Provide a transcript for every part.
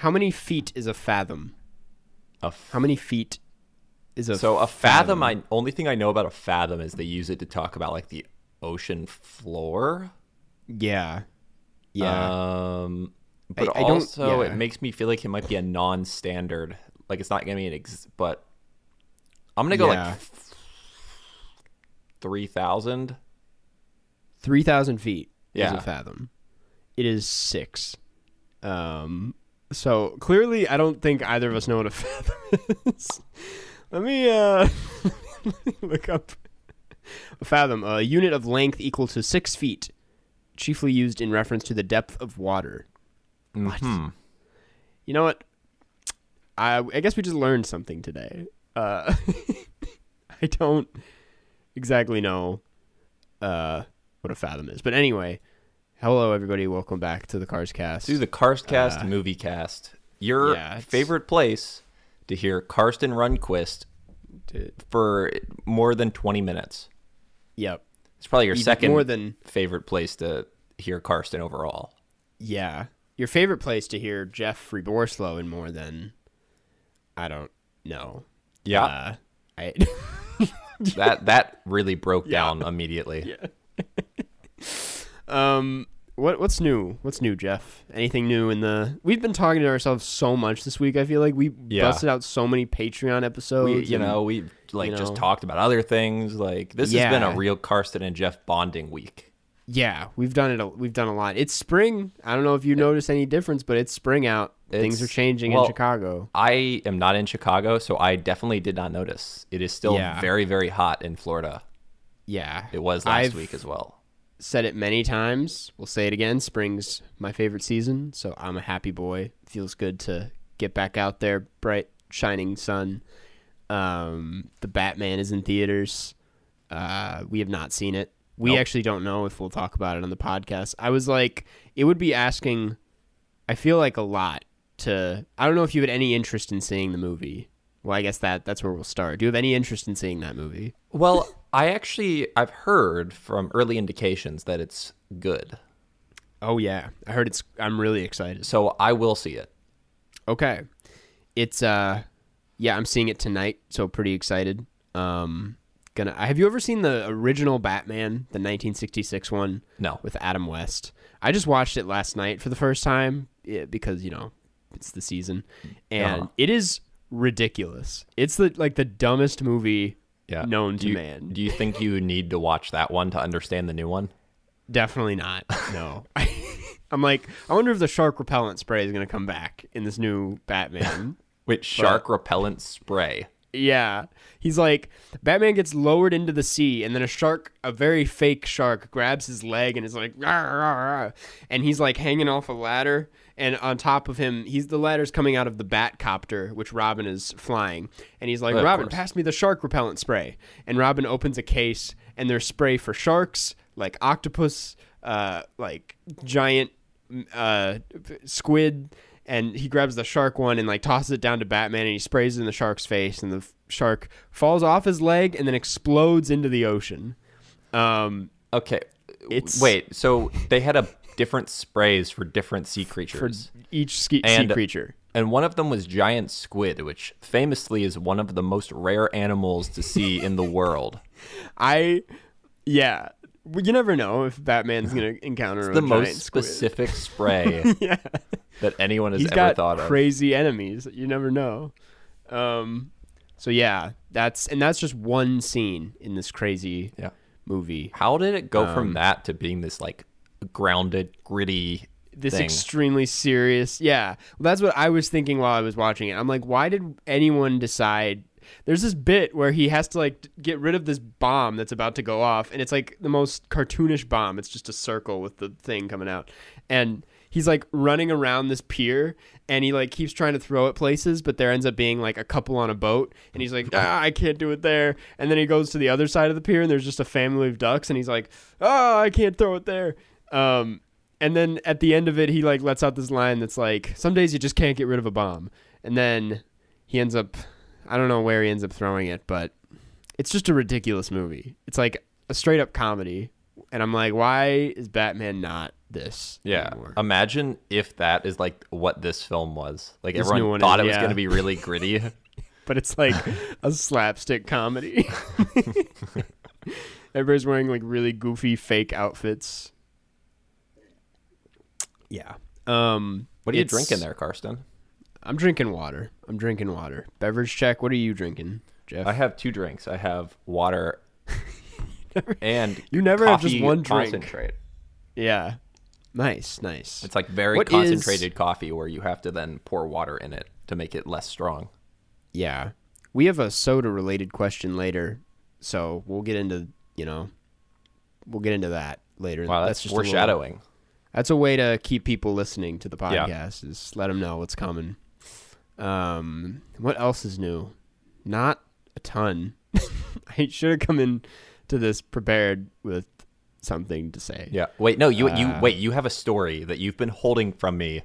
How many feet is a fathom? A f- How many feet is a so a fathom, I only thing I know about a fathom is they use it to talk about like the ocean floor. Yeah. Yeah. Um, but I don't- also yeah. it makes me feel like it might be a non-standard. Like it's not gonna be an ex. But I'm gonna go Yeah. like three thousand. 3,000 feet is Yeah. a fathom. It is six. Um, so clearly, I don't think either of us know what a fathom is. Let me, uh, let me look up a fathom, a unit of length equal to six feet, chiefly used in reference to the depth of water. What? Mhm. You know what? I, I guess we just learned something today. Uh, I don't exactly know uh, what a fathom is. But anyway, hello, everybody. Welcome back to the Cars Cast. Do the Karstcast Uh, movie cast. Your yeah, favorite place to hear Karsten Runquist for more than 20 minutes. Yep. It's probably your Even second More than, favorite place to hear Karsten overall. yeah. Your favorite place to hear Jeff Reborslow in more than, I don't know. Yeah. Uh, I, that that really broke Yeah. down immediately. Um, what what's new? What's new, Jeff? Anything new in the? We've been talking to ourselves so much this week. I feel like we Yeah. busted out so many Patreon episodes. We, you and- know, we like you just talked about other things. Like this has been a real Karsten and Jeff bonding week. yeah, we've done it. A, we've done a lot. It's spring. I don't know if you notice any difference, but it's spring out. Things are changing well, in Chicago. I am not in Chicago, so I definitely did not notice. It is still Yeah. very, very hot in Florida. Yeah, It was last I've week as well. Said it many times. We'll say it again. Spring's my favorite season, so I'm a happy boy. Feels good to get back out there, bright shining sun. Um, the Batman is in theaters. Uh, we have not seen it. We Nope. actually don't know if we'll talk about it on the podcast. I was like, it would be asking. I feel like a lot to. I don't know if you had any interest in seeing the movie. Well, I guess that that's where we'll start. Do you have any interest in seeing that movie? Well, I actually I've heard from early indications that it's good, Oh yeah, I heard it's. I'm really excited. so I will see it. Okay. It's uh yeah, I'm seeing it tonight, so pretty excited. Um gonna have you ever seen the original Batman, the 1966 one No, with Adam West? I just watched it last night for the first time eh, because, you know, it's the season and Uh-huh. it is ridiculous. It's the like the dumbest movie yeah. known do to you, man. Do you think you need to watch that one to understand the new one? Definitely not. No. I'm like, I wonder if the shark repellent spray is going to come back in this new Batman. Wait, shark repellent spray. Yeah. He's like, Batman gets lowered into the sea, and then a shark, a very fake shark, grabs his leg and is like, "Rawr, rawr, rawr," and he's like hanging off a ladder. And on top of him, he's the ladder's coming out of the bat copter, which Robin is flying. And he's like, Robin, pass me the shark repellent spray. And Robin opens a case, and there's spray for sharks, like octopus, uh, like giant uh, squid and he grabs the shark one and like tosses it down to Batman and he sprays it in the shark's face and the f- shark falls off his leg and then explodes into the ocean. Um, Okay. It's- wait. So they had a different sprays for different sea for creatures, each ski- sea creature. and one of them was giant squid, which famously is one of the most rare animals to see in the world. I, yeah, you never know if Batman's gonna encounter a the most specific spray yeah, that anyone has he's ever thought of. crazy enemies. You never know. Um, so yeah, that's and that's just one scene in this crazy Yeah. movie. How did it go Um, from that to being this like grounded, gritty this thing? extremely serious. Yeah, well, that's what I was thinking while I was watching it. I'm like, why did anyone decide? There's this bit where he has to like get rid of this bomb that's about to go off, and it's like the most cartoonish bomb. It's just a circle with the thing coming out, and he's like running around this pier and he like keeps trying to throw it places, but there ends up being like a couple on a boat and he's like, ah, I can't do it there. And then he goes to the other side of the pier and there's just a family of ducks and he's like, oh, I can't throw it there. Um, and then at the end of it, he like lets out this line that's like, some days you just can't get rid of a bomb. And then he ends up, I don't know where he ends up throwing it, but it's just a ridiculous movie. It's like a straight up comedy. And I'm like, why is Batman not this? Yeah. anymore? Imagine if that is like what this film was. Like This everyone one thought is, it was yeah. going to be really gritty. but it's like a slapstick comedy. Everybody's wearing like really goofy fake outfits. Yeah. Um What are you drinking there, Karsten? I'm drinking water. I'm drinking water. Beverage check. What are you drinking, Jeff? I have two drinks. I have water and You never have just one drink. concentrate. yeah. Nice, nice. It's like very What is- concentrated coffee where you have to then pour water in it to make it less strong. Yeah. We have a soda related question later, so we'll get into, you know, we'll get into that later. Wow, that's, just a little- foreshadowing. That's a way to keep people listening to the Yeah. podcast is let them know what's coming. Um, what else is new? Not a ton. I should have come in to this prepared with something to say. Yeah. Wait, no, you you Uh, wait, you have a story that you've been holding from me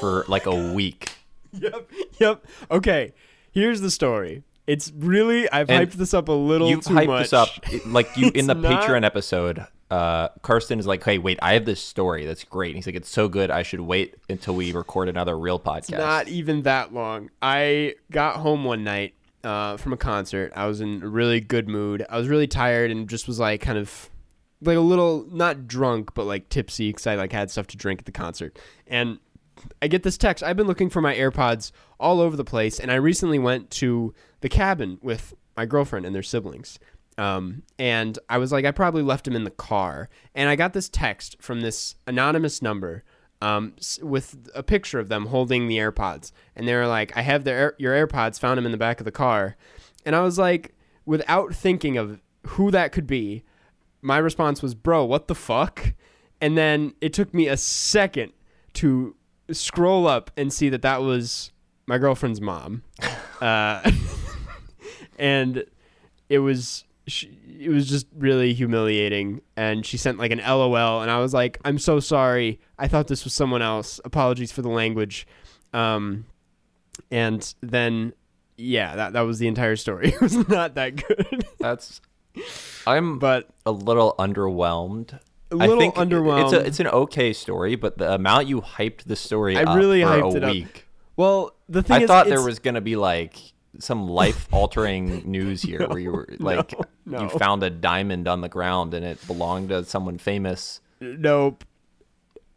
for like a week. Yep. Yep. Okay. Here's the story. It's really I've And hyped this up a little You've too hyped much. this up like you in the not- Patreon episode. Uh, Karsten is like, "Hey, wait, I have this story that's great." And he's like, "It's so good, I should wait until we record another real podcast." Not even that long. I got home one night uh, from a concert. I was in a really good mood. I was really tired and just was like kind of like a little not drunk but like tipsy because I like had stuff to drink at the concert. And I get this text. I've been looking for my AirPods all over the place, and I recently went to the cabin with my girlfriend and their siblings. Um, and I was like, I probably left them in the car. And I got this text from this anonymous number um, with a picture of them holding the AirPods. And they were like, I have their Air- your AirPods, found them in the back of the car. And I was like, without thinking of who that could be, my response was, Bro, what the fuck? And then it took me a second to scroll up and see that that was my girlfriend's mom. Uh, and it was she, it was just really humiliating. And she sent like an lol and i was like i'm so sorry. I thought this was someone else. Apologies for the language. Um and then yeah that, that was the entire story. It was not that good. That's. I'm but a little underwhelmed. a little I think underwhelmed It's a, it's an okay story, but the amount you hyped the story I really hyped it up. well the thing I is thought there was gonna be like some life altering news here where you were like no. you found a diamond on the ground and it belonged to someone famous. Nope.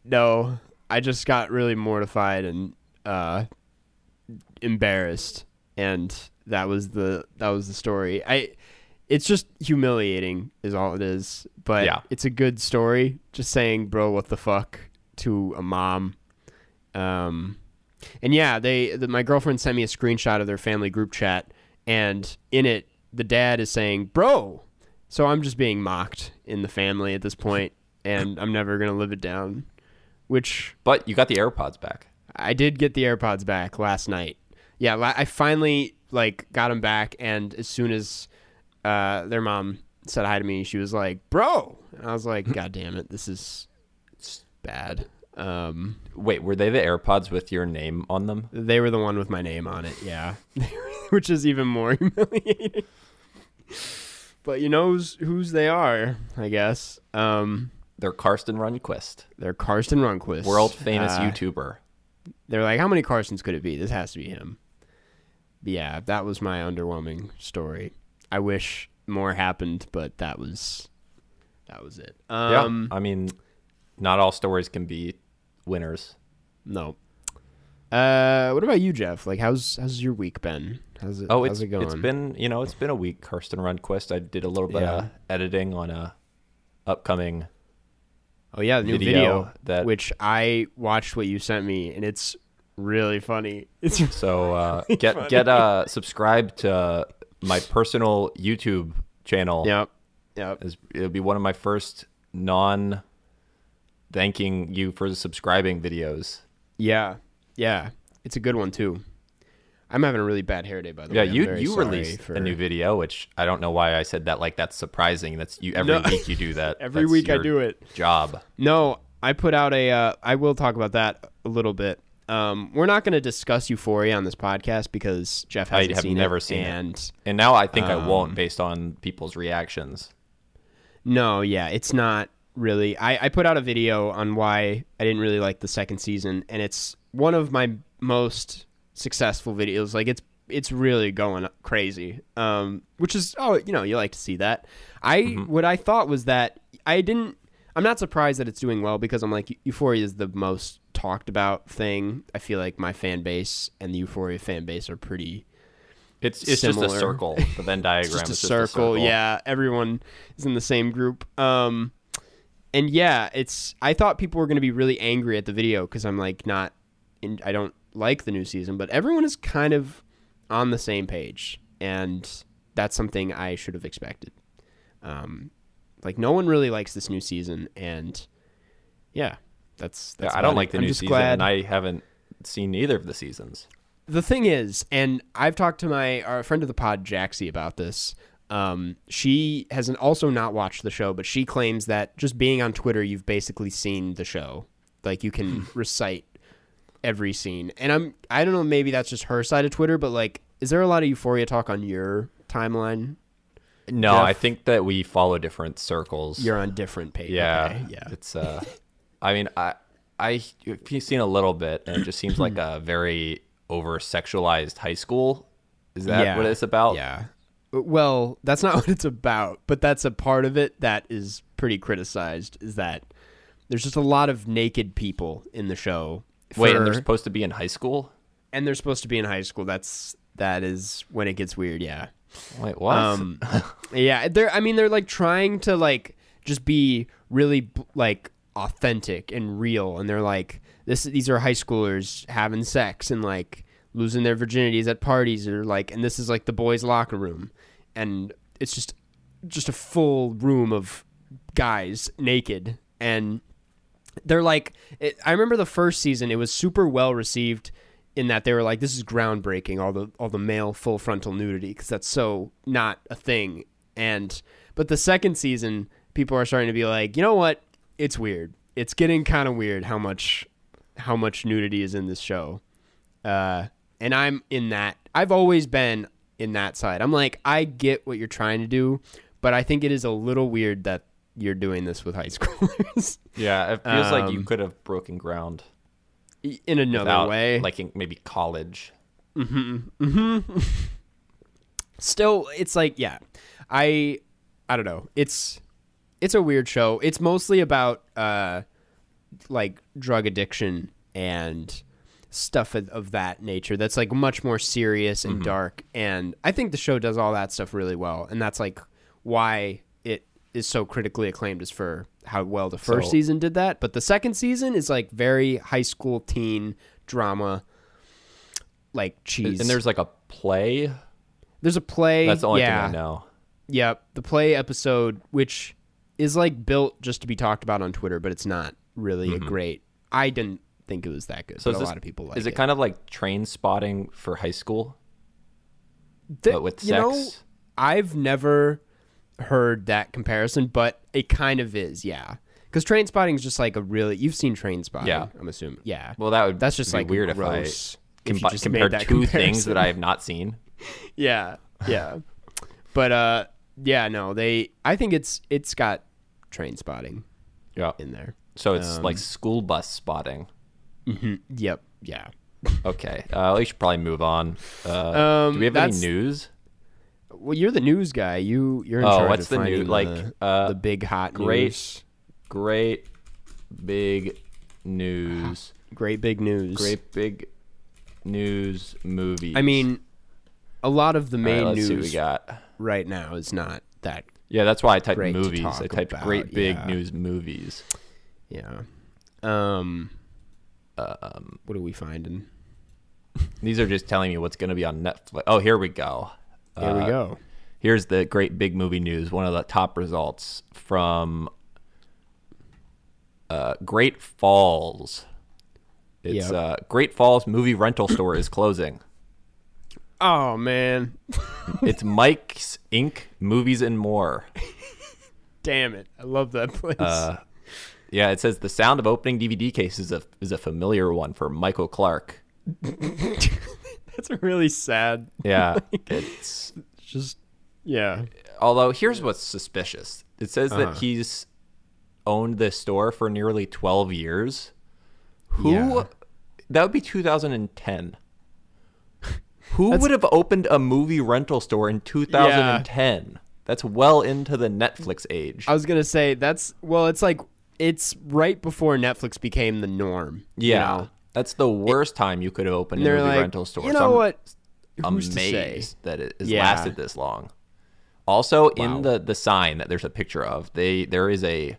No. I just got really mortified and uh embarrassed and that was the that was the story. I it's just humiliating is all it is. But Yeah. it's a good story. Just saying, bro, what the fuck to a mom. Um and yeah, they the, my girlfriend sent me a screenshot of their family group chat and in it the dad is saying, "Bro." So I'm just being mocked in the family at this point and I'm never going to live it down. Which But you got the AirPods back. I did get the AirPods back last night. Yeah, la- I finally like got them back, and as soon as uh, their mom said hi to me, she was like, "Bro," and I was like, "God damn it, this is bad." Um, Wait, were they the AirPods with your name on them? they were the one with my name on it, yeah, which is even more humiliating. but you know who's, whose they are, I guess. Um, They're Karsten Runquist, they're Karsten Runquist, world famous Uh, YouTuber. They're like, how many Carsons could it be? This has to be him. But yeah, that was my underwhelming story. I wish more happened, but that was that was it. Um, yeah, I mean, not all stories can be winners. no. Uh, what about you, Jeff? Like, how's how's your week been? How's it? Oh, how's it's it going? it's been you know it's been a week. Kirsten Runquist. I did a little bit Yeah. of editing on a upcoming. oh yeah, the new video video, that- which I watched what you sent me, and it's really funny. It's So uh, funny. get get uh subscribe to my personal YouTube channel. yep, yep. It'll be one of my first non thanking you for the subscribing videos. Yeah, yeah, it's a good one too. I'm having a really bad hair day, by the Yeah, way. I'm you you released for- a new video, which I don't know why I said that like that's surprising. That's you every No. week you do that. Every That's week I do it. Job. No, I put out a. Uh, I will talk about that a little bit. Um, we're not going to discuss Euphoria on this podcast because Jeff I hasn't have seen never it, seen it. and And now I think I Um, won't based on people's reactions. No, yeah, it's not really. I, I put out a video on why I didn't really like the second season, and it's one of my most successful videos. Like it's it's really going crazy, um, which is oh you know you like to see that. I what I thought was that I didn't. I'm not surprised that it's doing well because I'm like Euphoria is the most talked about thing. I feel like my fan base and the Euphoria fan base are pretty It's it's just a circle. The Venn diagram just a is circle. Yeah, everyone is in the same group. Um, and yeah, it's. I thought people were going to be really angry at the video because I'm like not. In, I don't like the new season, but everyone is kind of on the same page, and that's something I should have expected. Um, like no one really likes this new season, and yeah, that's. Yeah, that's I don't like it. the I'm new season, glad- and I haven't seen either of the seasons. the thing is, and I've talked to my our friend of the pod, Jaxie, about this. Um, she has also not watched the show, but she claims that just being on Twitter, you've basically seen the show. Like you can recite every scene, and I'm I don't know, maybe that's just her side of Twitter, but like, is there a lot of Euphoria talk on your timeline? No, Jeff? I think that we follow different circles. You're on different pages. yeah, okay, yeah. It's uh, I mean, I I have seen a little bit, and it just seems like a very over sexualized high school. Is that Yeah. what it's about? Yeah. Well, that's not what it's about, but that's a part of it that is pretty criticized. Is that there's just a lot of naked people in the show. Wait, and they're supposed to be in high school. and they're supposed to be in high school. That's that is when it gets weird. Yeah. Wait, what? Um, yeah, they're. I mean, they're like trying to like just be really like authentic and real, and they're like this. These are high schoolers having sex and like losing their virginities at parties, or like, and this is like the boys' locker room, and it's just just a full room of guys naked, and they're like. It, I remember the first season; it was super well received in that they were like, "This is groundbreaking." All the all the male full frontal nudity because that's so not a thing. And but the second season, people are starting to be like, you know what? It's weird. It's getting kind of weird how much how much nudity is in this show. Uh, and I'm in that. I've always been in that side. I'm like, I get what you're trying to do, but I think it is a little weird that you're doing this with high schoolers yeah, it feels like you um, could have broken ground in another without, way. like in maybe college. still it's like yeah i i don't know it's it's a weird show it's mostly about uh like drug addiction and stuff of, of that nature that's like much more serious and mm-hmm. dark and i think the show does all that stuff really well and that's like why it is so critically acclaimed is for how well the first So- season did that but the second season is like very high school teen drama like cheese And there's like a play. there's a play. That's the only yeah, thing I know. Yep, the play episode, which is like built just to be talked about on Twitter, but it's not really a mm-hmm. great. I didn't think it was that good. So but a this- lot of people like Is it kind of like Trainspotting for high school, Th- but with you know, sex? I've never heard that comparison, but it kind of is, yeah. Because Trainspotting is just like a really. You've seen Trainspotting, Yeah. I'm assuming. Yeah. well, that would that's just like weird gross if I if you combi- just made compared that two things that I have not seen. yeah yeah but uh yeah no they i think it's it's got Trainspotting Yeah. in there So it's Um, like school bus spotting. Yep yeah Okay, uh, we should probably move on. Uh, Um, do we have any news? well you're the news guy you you're in Oh, charge what's of the finding new- the, uh, the big hot great news. Great big news. great big news Great big news movies. i mean a lot of the main see what we got. right now is not that Yeah, that's why I typed movies. I typed about, great big yeah. news movies. yeah um Um, what are we finding these are just telling me what's going to be on Netflix. Oh, here we go. here we Uh, go Here's the great big movie news. One of the top results from Uh, Great Falls. It's Yep. uh, Great Falls movie rental store is closing. Oh man, It's Mike's Inc. Movies and More. damn it! I love that place. Uh, yeah, it says the sound of opening DVD cases is a, is a familiar one for Michael Clark. That's a really sad. Yeah, it's It's just yeah. although here's what's suspicious. It says Uh-huh. that he's owned this store for nearly 12 years. Who Yeah. that would be 2010. Who That's- would have opened a movie rental store in 2010? That's well into the Netflix age. I was gonna say that's well. It's like it's right before Netflix became the norm. you yeah. know? That's the worst time you could have opened a movie like, rental store. you So know I'm what? Who's to say? amazed that it has Yeah. lasted this long. Also, Wow. in the the sign that there's a picture of, they there is a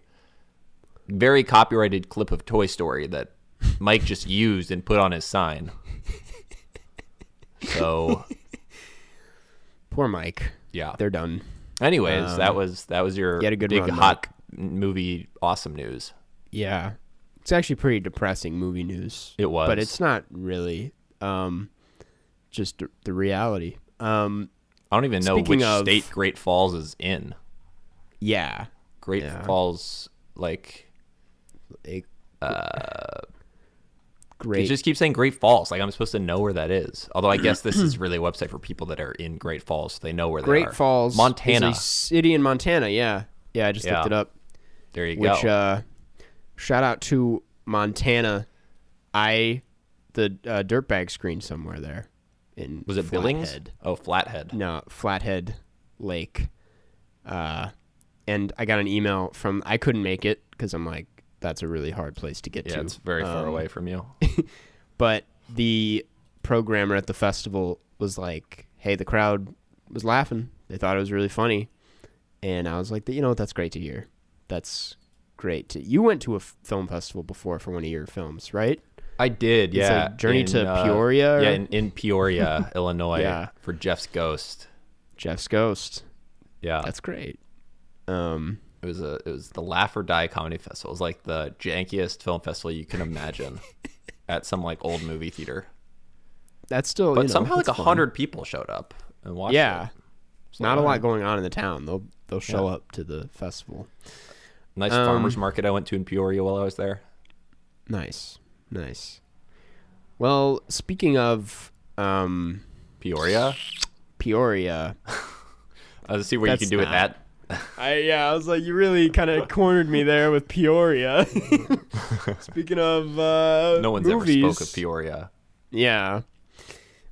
very copyrighted clip of Toy Story that Mike just used and put on his sign. So Poor Mike. yeah. They're done. Anyways, that um, was that was your you had a good big run, hot movie awesome news. Yeah, it's actually pretty depressing movie news. It was. but it's not really. Um, just the- reality. Um, I don't even know which of- state Great Falls is in. yeah, Great Yeah. Falls like a uh great. It just keeps saying Great Falls. Like I'm supposed to know where that is. Although I guess this is really a website for people that are in Great Falls, so they know where they are. Great. Falls, Montana. city in Montana. Yeah, yeah. I just Yeah. looked it up. There you Which go. uh, shout out to Montana. I the uh, dirtbag screen somewhere there. In Was it Billings? Flathead. Oh, Flathead. No, Flathead Lake. Uh, and I got an email from I couldn't make it because I'm like that's a really hard place to get Yeah, to. it's very far Um, away from you. But the programmer at the festival was like, "Hey, the crowd was laughing. They thought it was really funny." And I was like, "You know what? That's great to hear. That's great. You went to a f- film festival before for one of your films, right? I did, yeah. Journey in, to uh, Peoria, or- Yeah, in, in Peoria, Illinois, Yeah. for Jeff's Ghost. Jeff's Ghost. Yeah, That's great. Um, it was a it was the Laugh or Die Comedy Festival. It was like the jankiest film festival you can imagine at some like old movie theater. that's still, But you know, somehow like a hundred people showed up and watched. Yeah, it. It's not a lot going on in the town. They'll they'll show Yeah. up to the festival. Nice Um, farmers market I went to in Peoria while I was there. Nice, nice. Well, speaking of um, Peoria. Peoria, Let's see what you can do with that. I yeah, I was like, you really kind of cornered me there with Peoria. speaking of uh, No one's movies, ever spoke of Peoria. Yeah,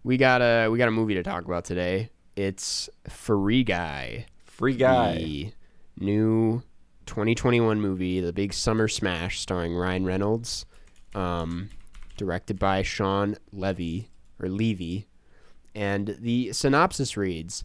we got a we got a movie to talk about today. It's Free Guy. Free guy. the new 2021 movie, the big summer smash, starring Ryan Reynolds, um, directed by Shawn Levy or Levy, and the synopsis reads: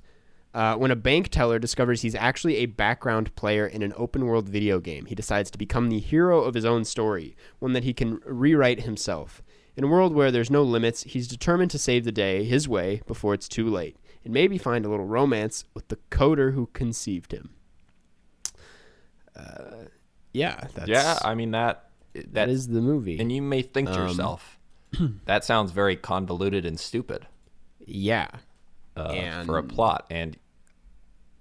uh, When a bank teller discovers he's actually a background player in an open-world video game, he decides to become the hero of his own story, one that he can rewrite himself. In a world where there's no limits, he's determined to save the day his way before it's too late, and maybe find a little romance with the coder who conceived him. Uh, yeah, that's, yeah, I mean that that that is the movie. and you may think to Um, yourself, that sounds very convoluted and stupid yeah, uh, And- for a plot, and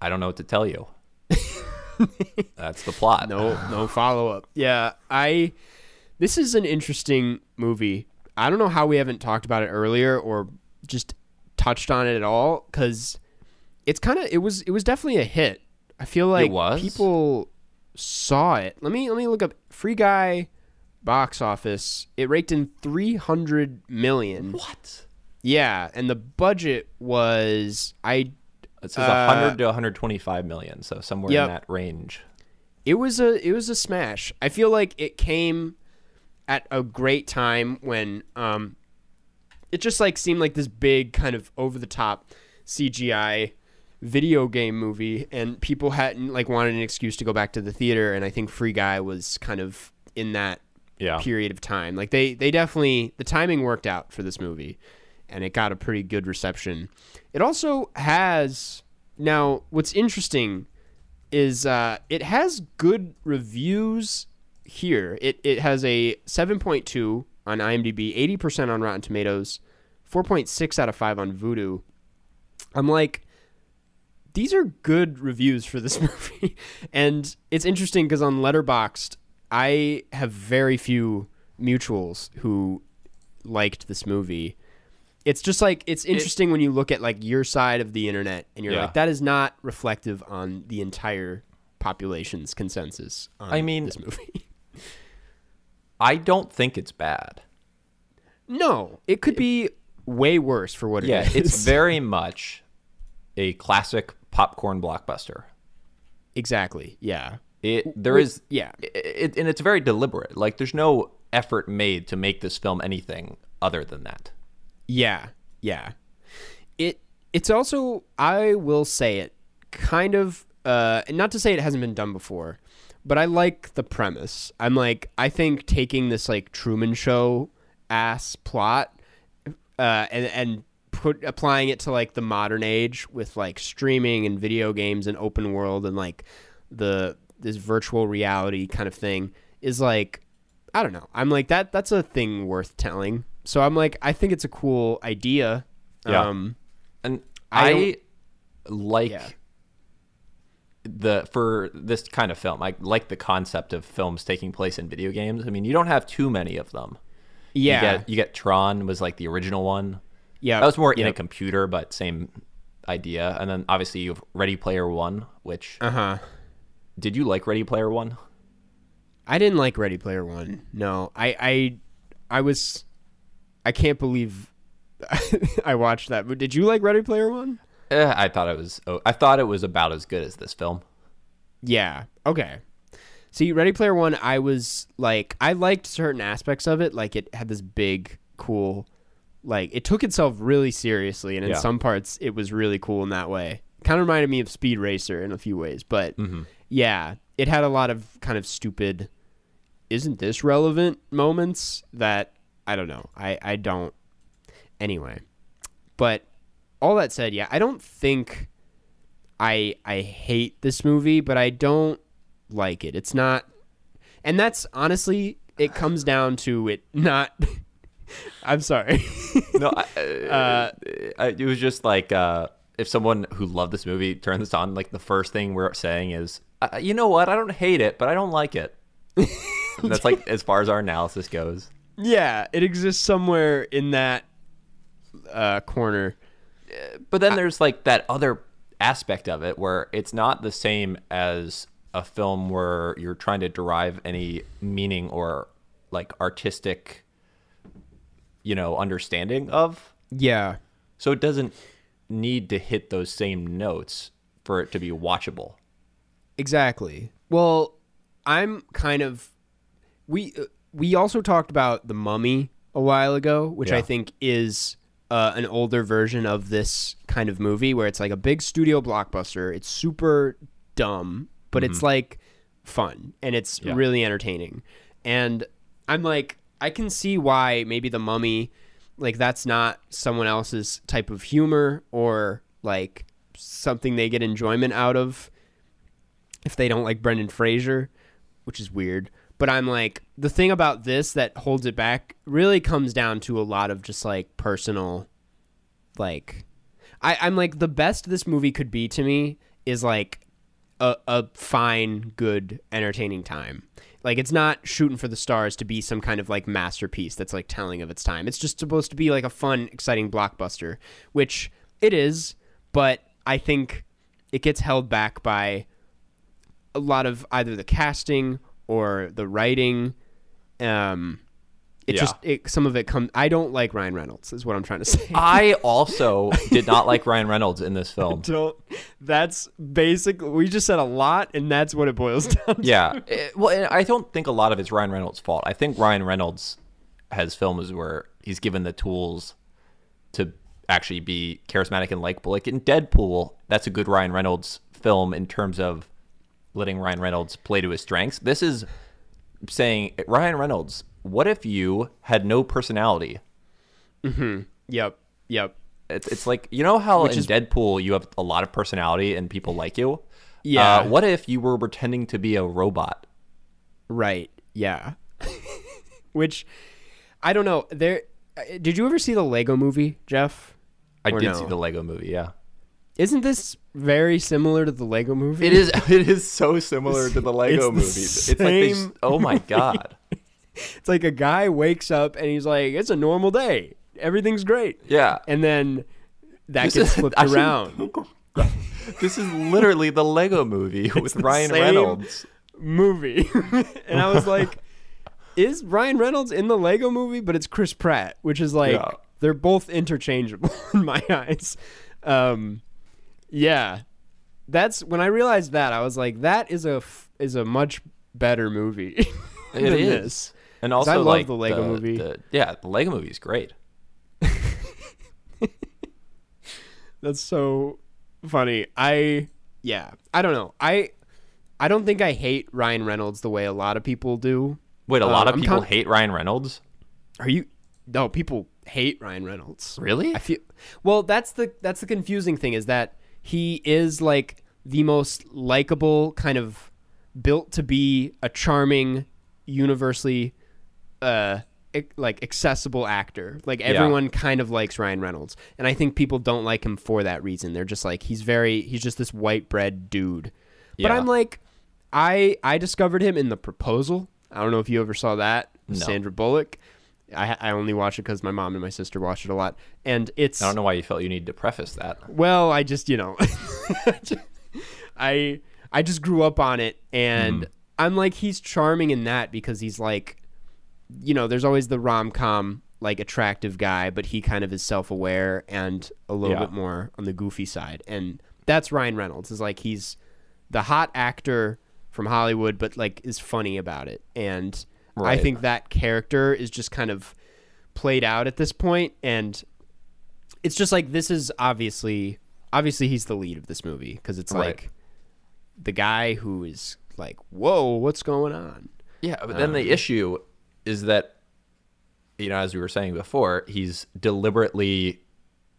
I don't know what to tell you. That's the plot. no, no follow up. Yeah, I. This is an interesting movie. I don't know how we haven't talked about it earlier or just touched on it at all because it's kind of it was it was definitely a hit. I feel like was? people saw it. Let me let me look up Free Guy box office. It raked in 300 million. What? Yeah, and the budget was I It says Uh, 100 to 125 million, so somewhere Yep. in that range. it was a it was a smash. I feel like it came at a great time when um it just like seemed like this big kind of over the top CGI video game movie and people hadn't like wanted an excuse to go back to the theater and I think Free Guy was kind of in that Yeah. period of time. Like they they definitely the timing worked out for this movie and it got a pretty good reception. It also has now what's interesting is uh, it has good reviews here. It it has a 7.2 on IMDb, 80% on Rotten Tomatoes, 4.6 out of 5 on Vudu. I'm like these are good reviews for this movie. and it's interesting cuz on Letterboxd I have very few mutuals who liked this movie. It's just like it's interesting when you look at like your side of the internet and you're Yeah. like that is not reflective on the entire population's consensus on I mean- this movie. I don't think it's bad. no, it could be way worse for what Yeah, it is. it's very much a classic popcorn blockbuster. exactly. Yeah. It there is yeah. it, and it's very deliberate. Like there's no effort made to make this film anything other than that. Yeah, yeah. It it's also I will say it kind of uh not to say it hasn't been done before, but I like the premise. I'm like I think taking this like Truman show ass plot uh and and put applying it to like the modern age with like streaming and video games and open world and like the this virtual reality kind of thing is like I don't know. I'm like that that's a thing worth telling. So I'm like I think it's a cool idea. Yeah. Um And I I, like Yeah. the for this kind of film. I like the concept of films taking place in video games. I mean, you don't have too many of them. yeah. You get you get Tron was like the original one. Yeah. That was more in a computer, but same idea. And then obviously you have Ready Player One, which Uh-huh. did you like Ready Player One? I didn't like Ready Player 1. No. I I I was I can't believe I watched that. But did you like Ready Player 1? Eh, I thought it was. Oh, I thought it was about as good as this film. Yeah. Okay. See, Ready Player One, I was like, I liked certain aspects of it. Like, it had this big, cool, like, it took itself really seriously, and in Yeah. some parts, it was really cool in that way. Kind of reminded me of Speed Racer in a few ways, but mm-hmm. yeah, it had a lot of kind of stupid, isn't this relevant moments that I don't know. I I don't. Anyway, but all that said, yeah, I don't think I I hate this movie, but I don't like it. It's not and that's honestly it comes down to it not I'm sorry. No, I, uh, I, it was just like uh, if someone who loved this movie turned this on, like the first thing we're saying is, uh, you know what? I don't hate it, but I don't like it. That's like as far as our analysis goes. yeah, it exists somewhere in that uh, corner. But then there's like that other aspect of it where it's not the same as a film where you're trying to derive any meaning or like artistic, you know, understanding of. Yeah. So it doesn't need to hit those same notes for it to be watchable. Exactly. Well, I'm kind of we uh, we also talked about the Mummy a while ago, which I think is uh, an older version of this kind of movie where it's like a big studio blockbuster. It's super dumb, but it's like fun and it's Yeah. really entertaining. And I'm like, I can see why maybe the Mummy, like that's not someone else's type of humor or like something they get enjoyment out of if they don't like Brendan Fraser, which is weird. But I'm like, the thing about this that holds it back really comes down to a lot of just like personal, like, I, I'm like, the best this movie could be to me is like a, a fine, good, entertaining time. Like, it's not shooting for the stars to be some kind of like masterpiece that's like telling of its time. It's just supposed to be like a fun, exciting blockbuster, which it is, but I think it gets held back by a lot of either the casting or the writing. Um, it Yeah. just it, some of it comes. I don't like Ryan Reynolds. Is what I'm trying to say. I also did not like Ryan Reynolds in this film. don't. That's basically We just said a lot, and that's what it boils down. to. Yeah. It- well, I don't think a lot of it's Ryan Reynolds' fault. I think Ryan Reynolds has films where he's given the tools to actually be charismatic and likable. Like in Deadpool, that's a good Ryan Reynolds film in terms of letting Ryan Reynolds play to his strengths. This is saying, eh, Ryan Reynolds, what if you had no personality? Yep. Yep. It's, it's like you know how in is- Deadpool you have a lot of personality and people like you. Yeah. Uh, what if you were pretending to be a robot? Right. Yeah. Which I don't know. There uh, did you ever see the Lego movie, Jeff? I Or did no? see the Lego movie. Yeah, Isn't this very similar to the Lego movie? it is. It is so similar to the Lego It's the movies. It's like they. Oh my god. It's like a guy wakes up and he's like, "It's a normal day. Everything's great." Yeah. And then that This gets is- flipped around. This is literally the Lego movie with the Ryan Reynolds. movie. and I was like, is Ryan Reynolds in the Lego movie? But it's Chris Pratt, which is like Yeah. they're both interchangeable in my eyes. Um, yeah, that's when I realized that I was like, that is a f- is a much better movie. It is. this. And also, I love like the Lego movie. the- yeah, the Lego movie is great. That's so funny. I yeah, I don't know. I I don't think I hate Ryan Reynolds the way a lot of people do. Wait, a lot Um, of I'm people con- hate Ryan Reynolds. Are you? No, people hate Ryan Reynolds. Really? I feel well. That's the that's the confusing thing is that he is like the most likable kind of built to be a charming, universally, uh, like accessible actor. Like everyone kind of likes Ryan Reynolds, and I think people don't like him for that reason. They're just like he's very he's just this white bread dude. But I'm like, I I discovered him in the proposal. I don't know if you ever saw that. No. Sandra Bullock. I, I only watch it because my mom and my sister watched it a lot, and it's I don't know why you felt you need to preface that. well, I just you know, I I just grew up on it, and I'm like he's charming in that because he's like, you know, there's always the rom com like attractive guy, but he kind of is self aware and a little Yeah. bit more on the goofy side, and that's Ryan Reynolds. Is like he's the hot actor from Hollywood, but like is funny about it, and I think that character is just kind of played out at this point, and it's just like this is obviously obviously he's the lead of this movie because it's Right. like the guy who is like whoa what's going on Yeah, but then Um, the issue is that, you know, as we were saying before, he's deliberately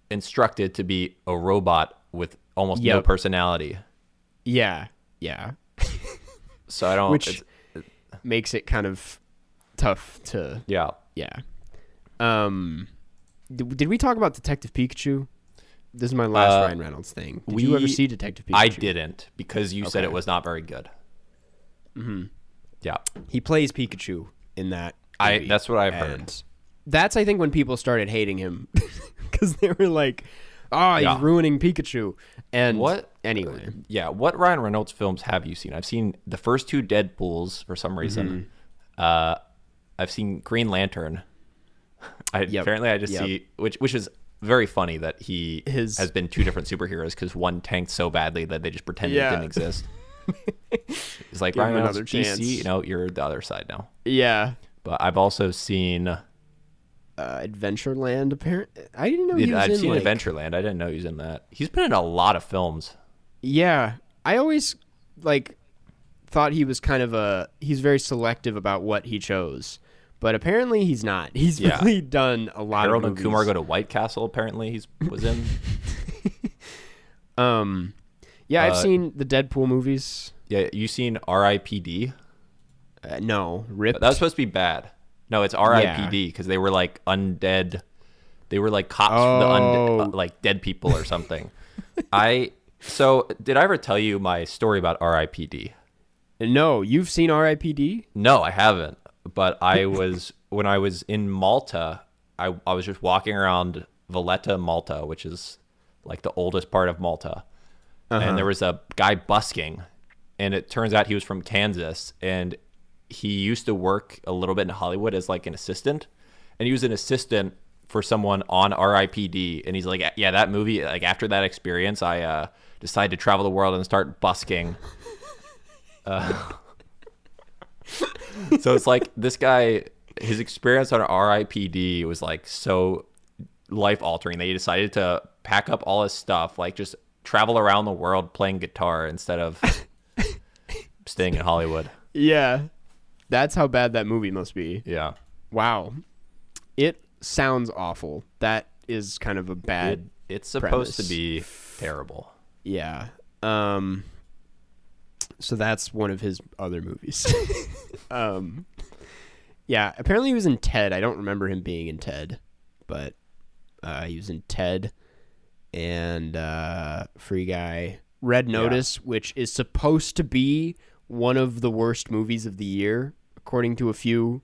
instructed to be a robot with almost no personality. yeah yeah. So I don't. which it's- makes it kind of tough to yeah, yeah. Um did, did we talk about detective pikachu? This is my last Uh, ryan reynolds thing. Did you ever see detective pikachu? I didn't because you said it was not very good. Mm-hmm. Yeah, he plays pikachu in that I. That's what I've heard. That's I think when people started hating him because they were like, "Oh, he's Yeah. ruining Pikachu." And What Anyway, Yeah, what Ryan Reynolds films have you seen? I've seen the first two Deadpool's for some reason. Mm-hmm. Uh, I've seen Green Lantern. I Yep. apparently I just Yep. see which which is very funny that he His- has been two different superheroes because one tanked so badly that they just pretended Yeah. it didn't exist. It's like Give Ryan Reynolds another DC, chance. you know, you're the other side now. yeah, But I've also seen uh, Adventureland. Apparently, I didn't know he was I've in seen like, Adventureland. I didn't know he was in that. He's been in a lot of films. Yeah, I always like thought he was kind of a he's very selective about what he chose, but apparently he's not. He's Yeah. really done a lot Harold of and. Kumar go to White Castle. Apparently, he's was in. Um, yeah, I've Uh, seen the Deadpool movies. yeah, you seen R.I.P.D. Uh, no, Rip. That was supposed to be bad. No, it's R.I.P.D. because they were like undead. They were like cops for the undead, uh, Oh. like dead people or something. I so did I ever tell you my story about R.I.P.D. no, you've seen R.I.P.D. No, I haven't. But I was when I was in Malta. I I was just walking around Valletta, Malta, which is like the oldest part of Malta, and there was a guy busking, and it turns out he was from Kansas, and he used to work a little bit in Hollywood as like an assistant, and he was an assistant for someone on R.I.P.D. And he's like, yeah, that movie. Like after that experience, I uh, decided to travel the world and start busking. So it's like this guy, his experience on RIPD was like so life altering that he decided to pack up all his stuff, like just travel around the world playing guitar instead of staying in Hollywood. Yeah, that's how bad that movie must be. Yeah. Wow, it sounds awful. That is kind of a bad. It, it's supposed to be terrible. Yeah. Um. So that's one of his other movies. um. Yeah, apparently he was in Ted. I don't remember him being in Ted, but uh, he was in Ted and uh, Free Guy. Red Notice, which is supposed to be one of the worst movies of the year, according to a few.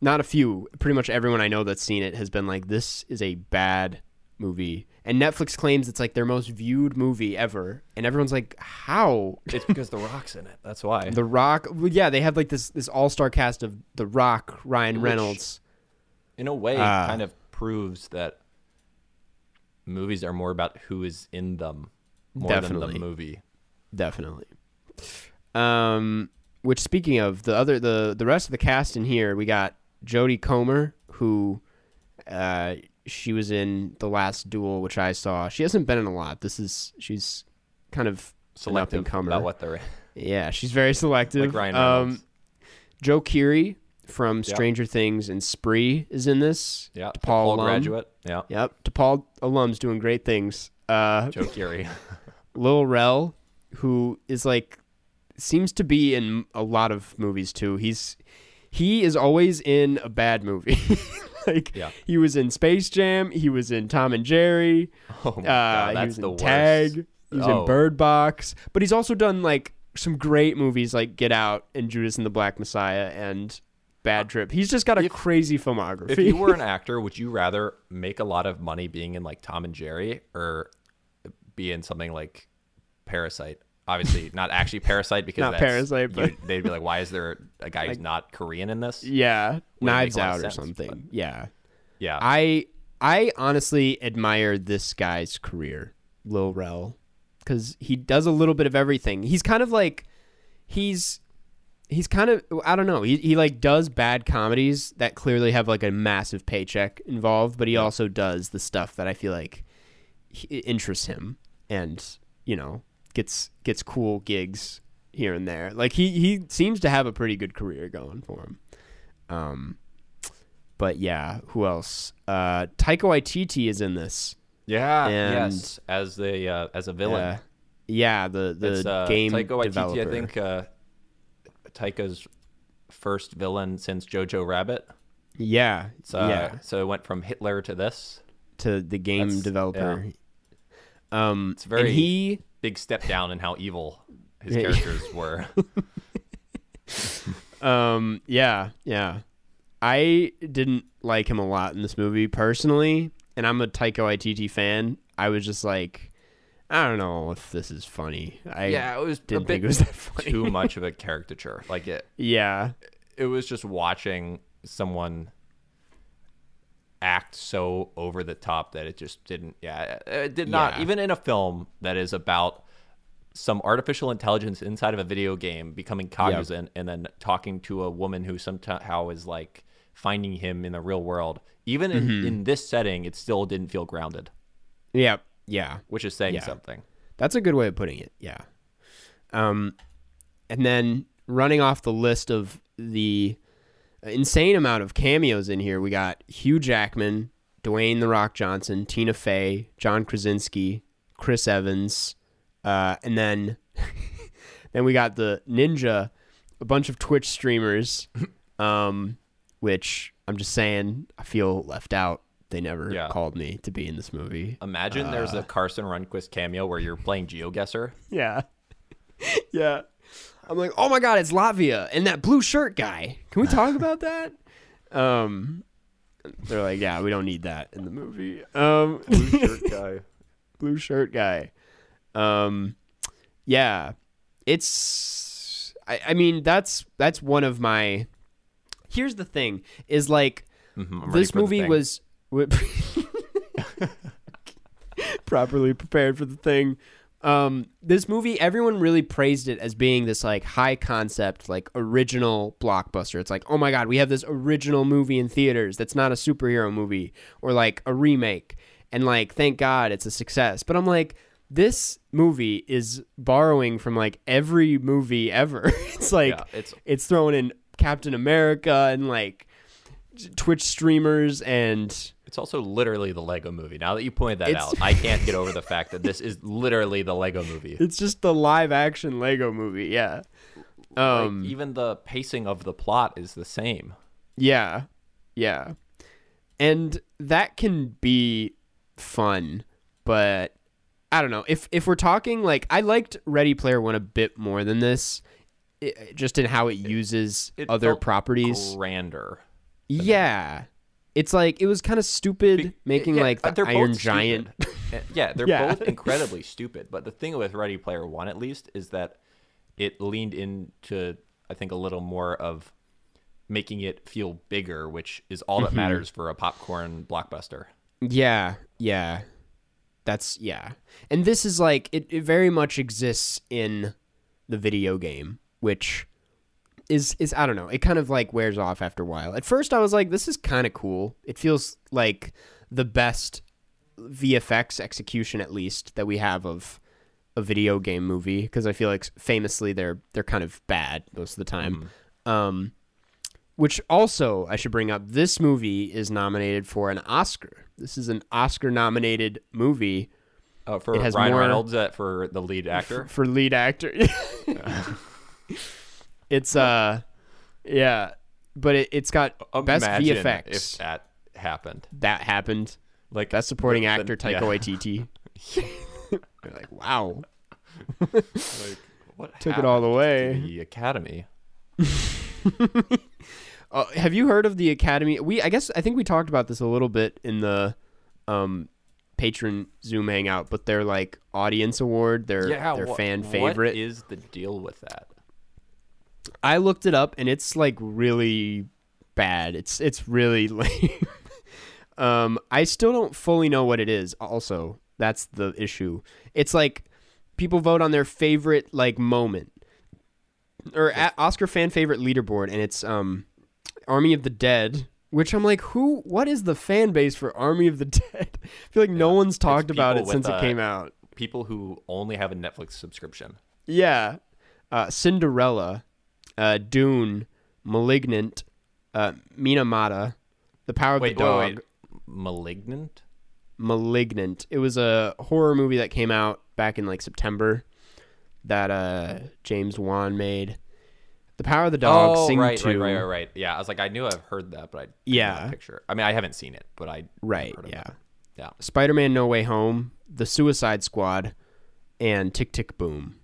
Not a few. Pretty much everyone I know that's seen it has been like, "This is a bad movie," and Netflix claims it's like their most viewed movie ever, and everyone's like, "How?" It's because The Rock's in it. That's why. The Rock, well, yeah, they have like this this all star cast of The Rock, Ryan Which- Reynolds. in a way, Ah. kind of proves that movies are more about who is in them more than the movie. Definitely. Um, which speaking of the other the the rest of the cast in here, we got Jodie Comer, who uh she was in the last duel, which I saw. She hasn't been in a lot. This is she's kind of Selective about what they're in. Yeah, she's very selective. Like Ryan um, Joe Keery from Yeah. Stranger Things and Spree is in this. yeah. DePaul DePaul graduate. Yeah. Yep, DePaul alum's doing great things. Uh, Joe Keery. Lil Rel, who is like seems to be in a lot of movies too. He's he is always in a bad movie. like Yeah. he was in Space Jam, he was in Tom and Jerry, Oh my uh, god, that's the in worst. Tag, he was Oh. in Bird Box, but he's also done like some great movies like Get Out and Judas and the Black Messiah and Bad Trip. He's just got a If- crazy filmography. If you were an actor, would you rather make a lot of money being in like Tom and Jerry or be in something like Parasite? Obviously, not actually Parasite because Not Parasite, but- you- they'd be like, "Why is there a guy who's not Korean in this?" yeah, Knives make a Out or sense, something. but- Yeah. Yeah, I I honestly admire this guy's career, Lil Rel, because he does a little bit of everything. He's kind of like he's he's kind of I don't know. He he like does bad comedies that clearly have like a massive paycheck involved, but he also does the stuff that I feel like interests him and you know gets gets cool gigs here and there. Like he he seems to have a pretty good career going for him. Um, but yeah, who else? Uh, Taika Waititi is in this. yeah, and- yes, as the uh, as a villain. Uh, yeah, the the uh, game Taika Waititi. developer. I think uh, Taika's first villain since Jojo Rabbit. Yeah, uh, yeah, So it went from Hitler to this. to the game that's- developer. Um, It's very- and he Big step down in how evil his Yeah. characters were. Um, yeah, yeah. I didn't like him a lot in this movie personally, and I'm a Taika Waititi fan. I was just like, I don't know if this is funny. I yeah, it was didn't bit think it was that funny. too much of a caricature. Like it, yeah, it was just watching someone act so over the top that it just didn't. Yeah, it did not. Yeah. Even in a film that is about some artificial intelligence inside of a video game becoming cognizant and then talking to a woman who somehow is like finding him in the real world. Even in, Mm-hmm. in this setting, it still didn't feel grounded, yeah, yeah. which is saying Yeah. something. That's a good way of putting it. Yeah. Um, and then running off the list of the insane amount of cameos in here, we got Hugh Jackman, Dwayne the Rock Johnson, Tina Fey, John Krasinski, Chris Evans, uh, and then then we got the Ninja, a bunch of Twitch streamers, um, which I'm just saying I feel left out. They never Yeah. called me to be in this movie. Imagine there's Uh. a Carson Runquist cameo where you're playing GeoGuessr. Yeah. yeah. I'm like, oh my god, it's Latvia and that blue shirt guy. Can we talk about that? Um, they're like, yeah, we don't need that in the movie. Um, blue shirt guy. blue shirt guy. Um, yeah, it's. I, I mean, that's that's one of my. Here's the thing: is like Mm-hmm, this movie was properly prepared for the thing. Um, this movie, everyone really praised it as being this like high concept, like original blockbuster. It's like, oh my god, we have this original movie in theaters that's not a superhero movie or like a remake, and like, thank God it's a success. But I'm like, this movie is borrowing from like every movie ever. it's like Yeah, it's it's throwing in Captain America and like Twitch streamers and It's also literally the Lego movie. Now that you pointed that It's- out, I can't get over the fact that this is literally the Lego movie. it's just the live action Lego movie. Yeah. Like, Um even the pacing of the plot is the same. Yeah. Yeah. And that can be fun, but I don't know. If if we're talking like I liked Ready Player 1 a bit more than this i just in how it uses It other felt properties. Grander. Yeah. It's like it was kind of stupid Be- making yeah, like the Iron Giant. Yeah, they're Yeah. both incredibly stupid. But the thing with Ready Player One, at least, is that it leaned into I think a little more of making it feel bigger, which is all Mm-hmm. that matters for a popcorn blockbuster. Yeah, yeah. That's yeah. And this is like it, it very much exists in the video game, which is is I don't know, it kind of like wears off after a while. At first I was like, this is kind of cool. It feels like the best VFX execution at least that we have of a video game movie because I feel like famously they're they're kind of bad most of the time. Um which also I should bring up this movie is nominated for an Oscar. This is an Oscar nominated movie Uh, for It has Ryan more- Reynolds uh, for the lead actor. for lead actor. it's uh yeah, but it, it's got best Imagine VFX. if that happened. that happened. Like Best supporting the- the- actor Taika yeah. Waititi. You're like, wow. Like, what Took it all the way. to The Academy. Uh, have you heard of the Academy? We I guess I think we talked about this a little bit in the um patron Zoom hangout, but their like audience award, their Yeah, their wha- fan favorite. is the deal with that? I looked it up and it's like really bad. It's it's really lame. um, I still don't fully know what it is. Also, that's the issue. It's like people vote on their favorite like moment or Oscar fan favorite leaderboard, and it's um, Army of the Dead. Which I'm like, who? What is the fan base for Army of the Dead? I feel like no one's talked about it since it uh, came out. People who only have a Netflix subscription. Yeah. Uh, Cinderella, uh, Dune, Malignant, uh, Minamata, The Power of Wait, the Dog, wait. Malignant? Malignant. It was a horror movie that came out back in like September that uh, James Wan made. The Power of the Dog, oh, Sing right, 2. right, right, right, right. Yeah, I was like, I knew I've heard that, but I Yeah. picture. I mean, I haven't seen it, but I Right, heard of yeah. that. Yeah. Spider-Man No Way Home, The Suicide Squad, and Tick Tick Boom.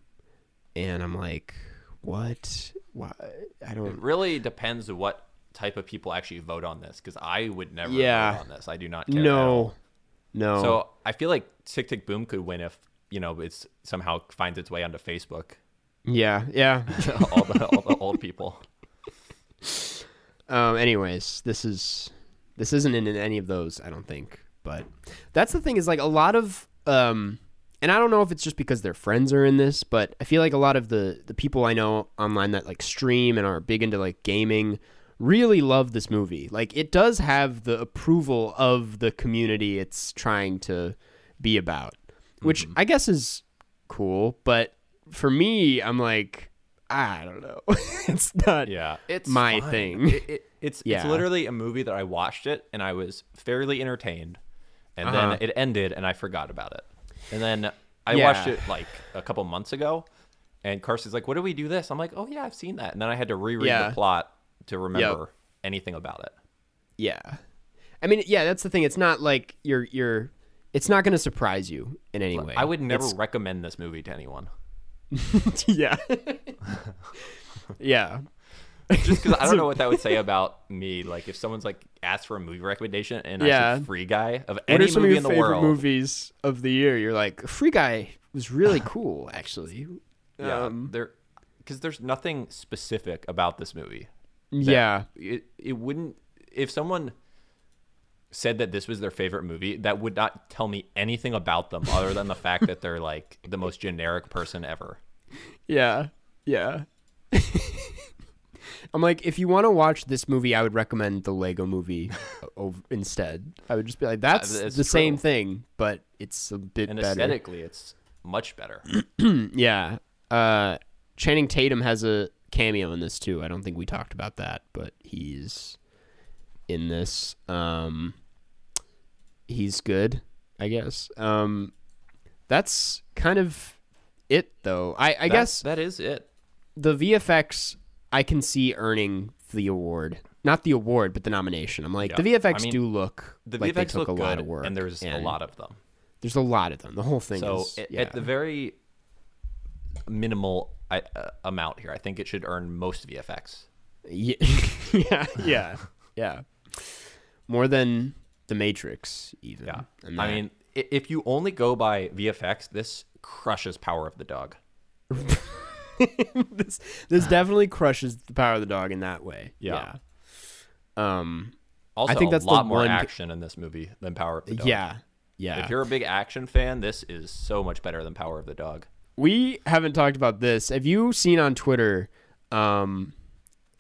And I'm like, what? Why? I It don't really depends what type of people actually vote on this, because I would never Yeah. vote on this. I do not care. No. No. So I feel like Tick Tick Boom could win if you know it's somehow finds its way onto Facebook. yeah, yeah. all the all the old people. Um. Anyways, this is this isn't in any of those. I don't think. But that's the thing is like a lot of um, and I don't know if it's just because their friends are in this, but I feel like a lot of the the people I know online that like stream and are big into like gaming really love this movie. Like it does have the approval of the community it's trying to be about, which I guess is cool. But for me, I'm like. I don't know. it's not. Yeah, it's my fine. thing. It, it, it's it's literally a movie that I watched it and I was fairly entertained, and Uh-huh. then it ended and I forgot about it, and then I Yeah. watched it like a couple months ago, and Carson's like, "What do we do this?" I'm like, "Oh yeah, I've seen that," and then I had to reread Yeah. the plot to remember anything about it. Yeah. I mean, yeah, that's the thing. It's not like you're you're it's not going to surprise you in any way. I would never It's- recommend this movie to anyone. yeah. yeah. Just because I don't know what that would say about me. Like if someone's like asked for a movie recommendation and I Yeah. said Free Guy of What any are some of movie your in the favorite world, movies of the year? You're like, Free Guy was really cool actually. yeah, Um, there because there's nothing specific about this movie. yeah. It it wouldn't if someone said that this was their favorite movie, that would not tell me anything about them other than the fact that they're like the most generic person ever. Yeah. Yeah. I'm like, if you want to watch this movie, I would recommend the Lego movie o- instead. I would just be like, that's the same true. thing, but it's a bit And better. aesthetically, it's much better. Yeah. Uh, Channing Tatum has a cameo in this too. I don't think we talked about that, but he's in this. Um, he's good, I guess. Um, that's kind of it, though. I, I That- guess that is it. the VFX I can see earning the award, not the award, but the nomination. I'm like Yeah. the VFX I mean, do look The like they took look a lot good, of work, and there's a lot of them. There's a lot of them. The whole thing So is at, yeah. at the very minimal I, uh, amount here, I think it should earn most VFX. yeah, yeah, yeah, yeah. More than the Matrix, even. Yeah, I mean, i- if you only go by VFX, this crushes Power of the Dog. this this definitely crushes the power of the dog in that way. Yeah. Yeah. Um. Also, I think that's a lot more action in this movie than Power of the Dog. Yeah. Yeah. If you're a big action fan, this is so much better than Power of the Dog. we haven't talked about this. Have you seen on Twitter, um,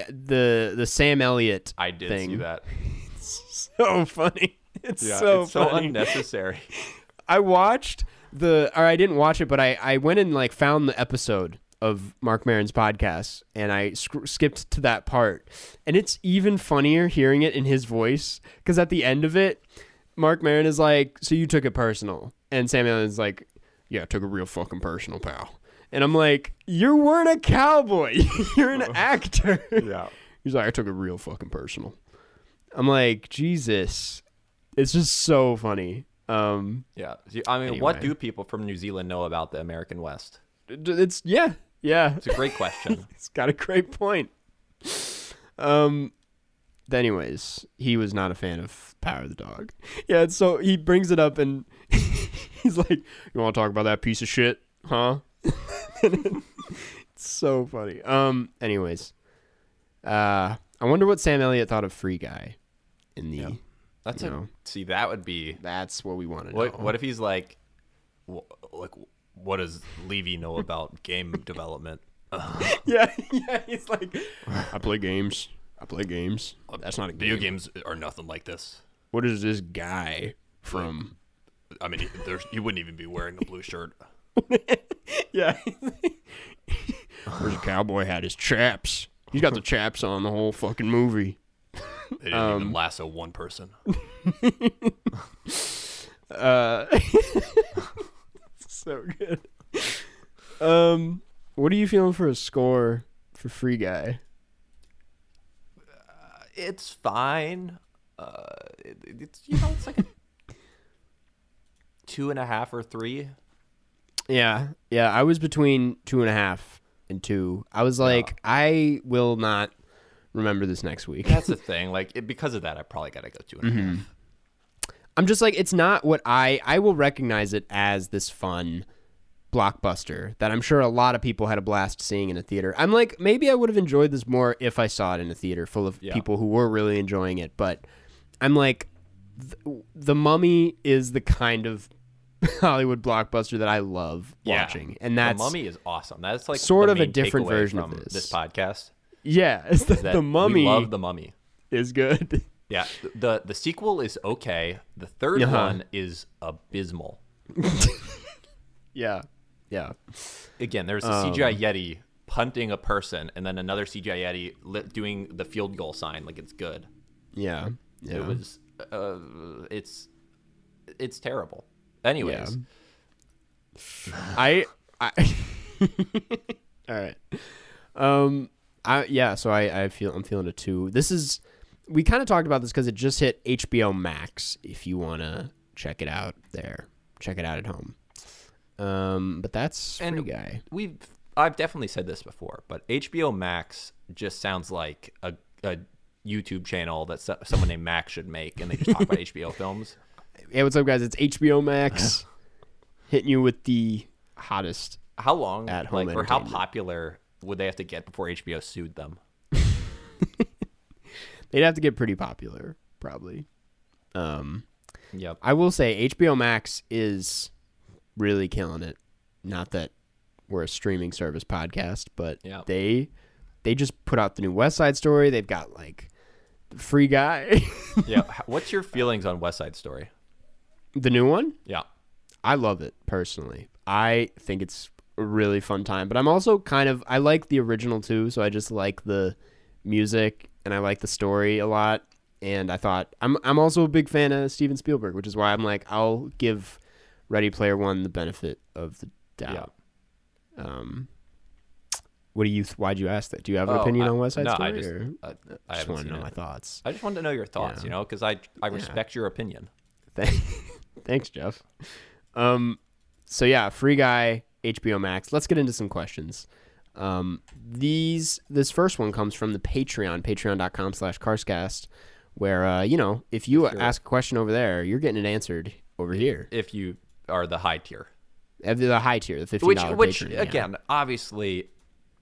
the the Sam Elliott? I did thing? see that. It's so funny. It's Yeah, so it's so unnecessary. I watched the, or I didn't watch it, but I I went and like found the episode of Marc Maron's podcast, and I sc- skipped to that part, and it's even funnier hearing it in his voice because at the end of it, Mark Maron is like, "So you took it personal," and Sam Elliott's like, "Yeah, I took it real fucking personal, pal." And I'm like, "You weren't a cowboy. You're an actor." yeah. He's like, "I took it real fucking personal." I'm like, Jesus, it's just so funny. Um, Yeah. I mean, what do people from New Zealand know about the American West? it's yeah, yeah. It's a great question. He's got a great point. Um. Anyways, he was not a fan of Power of the Dog. Yeah, so he brings it up and he's like, "You want to talk about that piece of shit, huh?" it's so funny. Um. Anyways, uh, I wonder what Sam Elliott thought of Free Guy. In the Yeah. That's You a know. see. That would be that's what we want to know. what. What if he's like, like, what does Levy know about game development? yeah, yeah. He's like, I play games. I play games. That's not a Video game. games are nothing like this. What is this guy from? I mean, there's you wouldn't even be wearing a blue shirt. Yeah. Where's a cowboy hat? His chaps. He's got the chaps on the whole fucking movie. They didn't Um, even lasso one person. Uh, so good. Um, what are you feeling for a score for Free Guy? It's fine. Uh, it, it's you know, it's like a two and a half or three. Yeah, yeah. I was between two and a half and two. I was like, I will not remember this next week. That's the thing. Like it, because of that, I probably gotta go two and a half. I'm just like, it's not what I I will recognize it as this fun blockbuster that I'm sure a lot of people had a blast seeing in a theater. I'm like, maybe I would have enjoyed this more if I saw it in a theater full of Yeah. people who were really enjoying it. But I'm like, th- the Mummy is the kind of Hollywood blockbuster that I love Yeah. watching, and that's the Mummy is awesome. That's like sort of a different version of this. this podcast. yeah, it's the, the Mummy we love the Mummy. is good. Yeah, the the sequel is okay. The 3rd Uh-huh. one is abysmal. yeah, yeah. Again, there's a Um, CGI Yeti punting a person, and then another CGI Yeti li- doing the field goal sign like it's good. Yeah. Yeah. It was, uh, it's, it's terrible. Anyways, I I All right. Um I yeah, so I I feel I'm feeling a 2. This is we kind of talked about this cuz it just hit HBO Max if you want to check it out there. Check it out at home. Um but that's And- free guy. we've I've definitely said this before, but HBO Max just sounds like a, a YouTube channel that so- someone named Max should make, and they just talk about HBO films. Hey, what's up guys? It's HBO Max hitting you with the hottest. How long, At home like, or how popular would they have to get before HBO sued them? They'd have to get pretty popular probably. Um Yep. I will say HBO Max is really killing it. Not that we're a streaming service podcast, but Yeah. they they just put out the new West Side Story. They've got like the Free Guy, yeah. What's your feelings on West Side Story? the new one. Yeah. I love it personally. I think it's a really fun time, but I'm also kind of I like the original too, so I just like the music and I like the story a lot. And I thought I'm I'm also a big fan of Steven Spielberg, which is why I'm like I'll give Ready Player One the benefit of the doubt. Um, What do you? Why'd you ask that? Do you have an Oh, opinion I- on West Side no, Story? I just, or- uh, I just want to know it. my thoughts. I just wanted to know your thoughts, Yeah. you know, because I I respect your opinion. Thank- Thanks, Jeff. Um, so yeah, free guy, HBO Max. Let's get into some questions. Um, these this first one comes from the Patreon, patreon.com slash carscast, where uh, you know, if you you're- ask a question over there, you're getting it answered over here. If you are the high tier, Uh, The high tier, the fifteen which dollar which patron, yeah. again, obviously,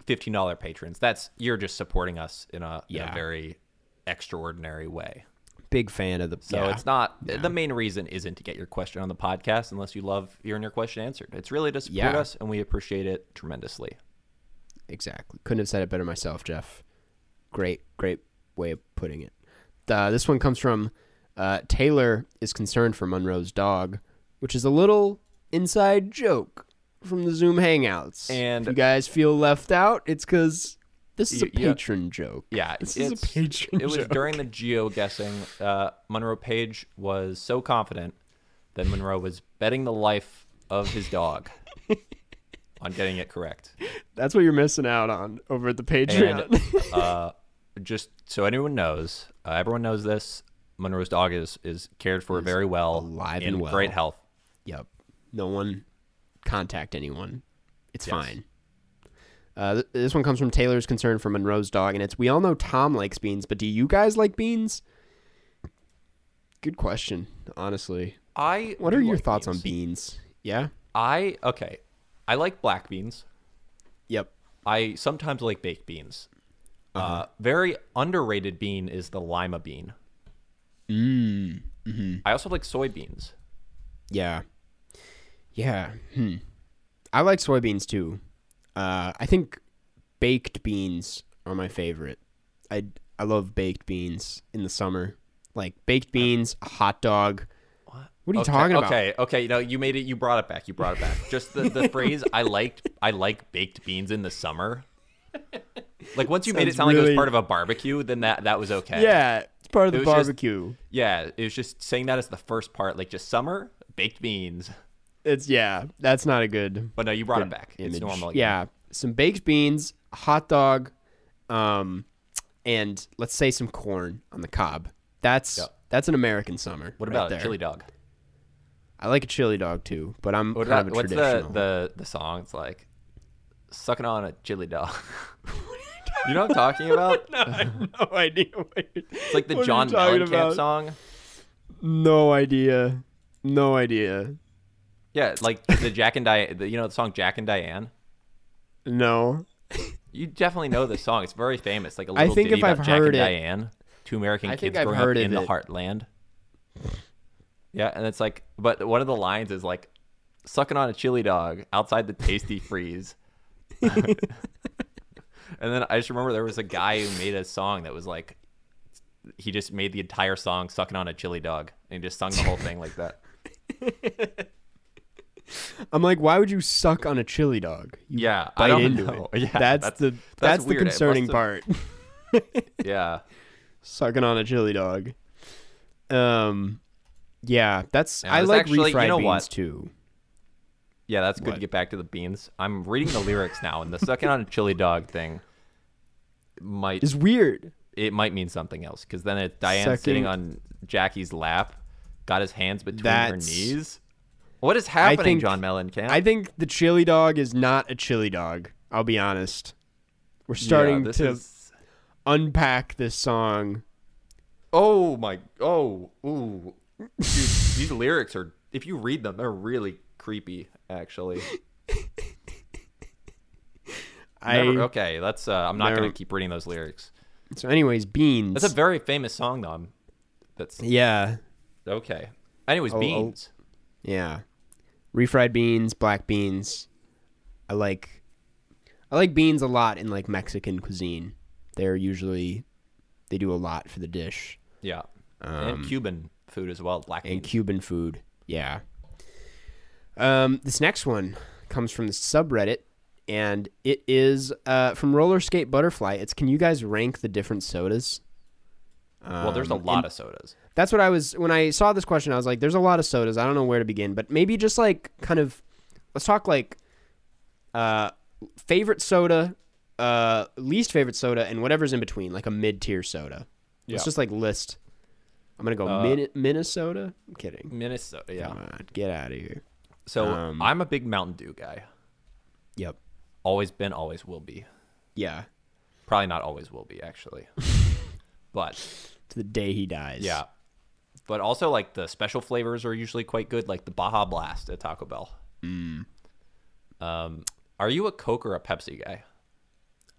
fifteen dollar patrons. That's you're just supporting us in a, in a very extraordinary way. big fan of the So yeah. it's not the main reason isn't to get your question on the podcast unless you love hearing your question answered. It's really to support Yeah. us, and we appreciate it tremendously. Exactly. Couldn't have said it better myself, Jeff. Great, great way of putting it. Uh, this one comes from uh, Taylor is concerned for Monroe's dog, which is a little inside joke from the Zoom Hangouts. And- if you guys feel left out, it's because this is a yeah. patron joke. Yeah, this is a patron It was joke. during the geo guessing. Uh, Monroe Page was so confident that Monroe was betting the life of his dog on getting it correct. That's what you're missing out on over at the And Patreon. uh, just so anyone knows, uh, everyone knows this. Monroe's dog is is cared for very well, alive in and well. great health. Yep. No one contact anyone. It's Yes. fine. Uh, th- this one comes from Taylor's concern for Monroe's dog, and it's we all know Tom likes beans, but do you guys like beans? Good question, honestly. I What are your like thoughts on beans. beans? Yeah. I okay. I like black beans. Yep. I sometimes like baked beans. Uh-huh. Uh, very underrated bean is the lima bean. Mm. Mm-hmm. I also like soybeans. Yeah. Yeah. Hmm. I like soybeans too. Uh, I think baked beans are my favorite. I I love baked beans in the summer. Like baked beans, a hot dog. What? Are you okay, talking about? Okay, okay, you know, you made it. You brought it back. You brought it back. Just the, the phrase I liked. I like baked beans in the summer. Like once you made it Sounds sound like it was part of a barbecue, then that that was okay. Yeah, it's part of the was just- barbecue. yeah. It was just saying that as the first part, like just summer baked beans. It's yeah, that's not a good But no, you brought it back. image. It's normal. again. Yeah, some baked beans, hot dog, um, and let's say some corn on the cob. That's Yep. that's an American summer. What right about there. chili dog? I like a chili dog too, but I'm What kind about of a what's the, traditional. the the song? It's like sucking on a chili dog. you know what I'm talking about? no, I have no idea. What It's like the John Mellencamp song. No idea. No idea. Yeah, like the Jack and Diane. The, you know the song Jack and Diane. No. You definitely know this song. It's very famous. Like a I little think ditty if I've Jack heard and it- Diane, two American I kids I've growing heard up of in the heartland. Yeah, and it's like, but one of the lines is like, sucking on a chili dog outside the Tastee Freez. and then I just remember there was a guy who made a song that was like, he just made the entire song sucking on a chili dog, and he just sung the whole thing like that. I'm like, why would you suck on a chili dog? You Yeah, I don't into know. it. Yeah, that's, that's- the that's that's, the concerning part. Yeah. Sucking on a chili dog. Um, yeah, that's Yeah, I like actually- you know beans what? too. Yeah, that's good What? to get back to the beans. I'm reading the lyrics now, and the sucking on a chili dog thing might It's weird. it might mean something else because then it's Diane sitting on Jackie's lap, got his hands between her knees. What is happening, think- John Mellencamp? I think the chili dog is not a chili dog. I'll be honest. We're starting this to is- unpack this song. Oh my! Oh, ooh, Dude, these lyrics are. If you read them, they're really creepy. Actually, I Never- okay. That's. Uh, I'm not Never- gonna keep reading those lyrics. so anyways, beans. That's a very famous song, though. I'm- That's yeah, okay. Anyways, Oh, oh. beans. yeah. Refried beans, black beans. I like I like beans a lot in like Mexican cuisine. They're usually they do a lot for the dish. Yeah, Um, and Cuban food as well. Black and beans. Cuban food. Yeah. Um, this next one comes from the subreddit, and it is uh, from Roller Skate Butterfly. It's can you guys rank the different sodas? well, there's a Um, lot of sodas. That's what I was when I saw this question. I was like, "There's a lot of sodas. I don't know where to begin." But maybe just like kind of let's talk like uh, favorite soda uh, least favorite soda, and whatever's in between, like a mid tier soda. Yeah. Let's just like list. I'm gonna go Uh, Min- Minnesota. I'm kidding. Minnesota. Yeah. Come on, get out of here. So Um, I'm a big Mountain Dew guy. Yep. Always been, always will be. Yeah. Probably not always will be actually. but To the day he dies. yeah. But also like the special flavors are usually quite good, like the Baja Blast at Taco Bell. Mm. Um, are you a Coke or a Pepsi guy?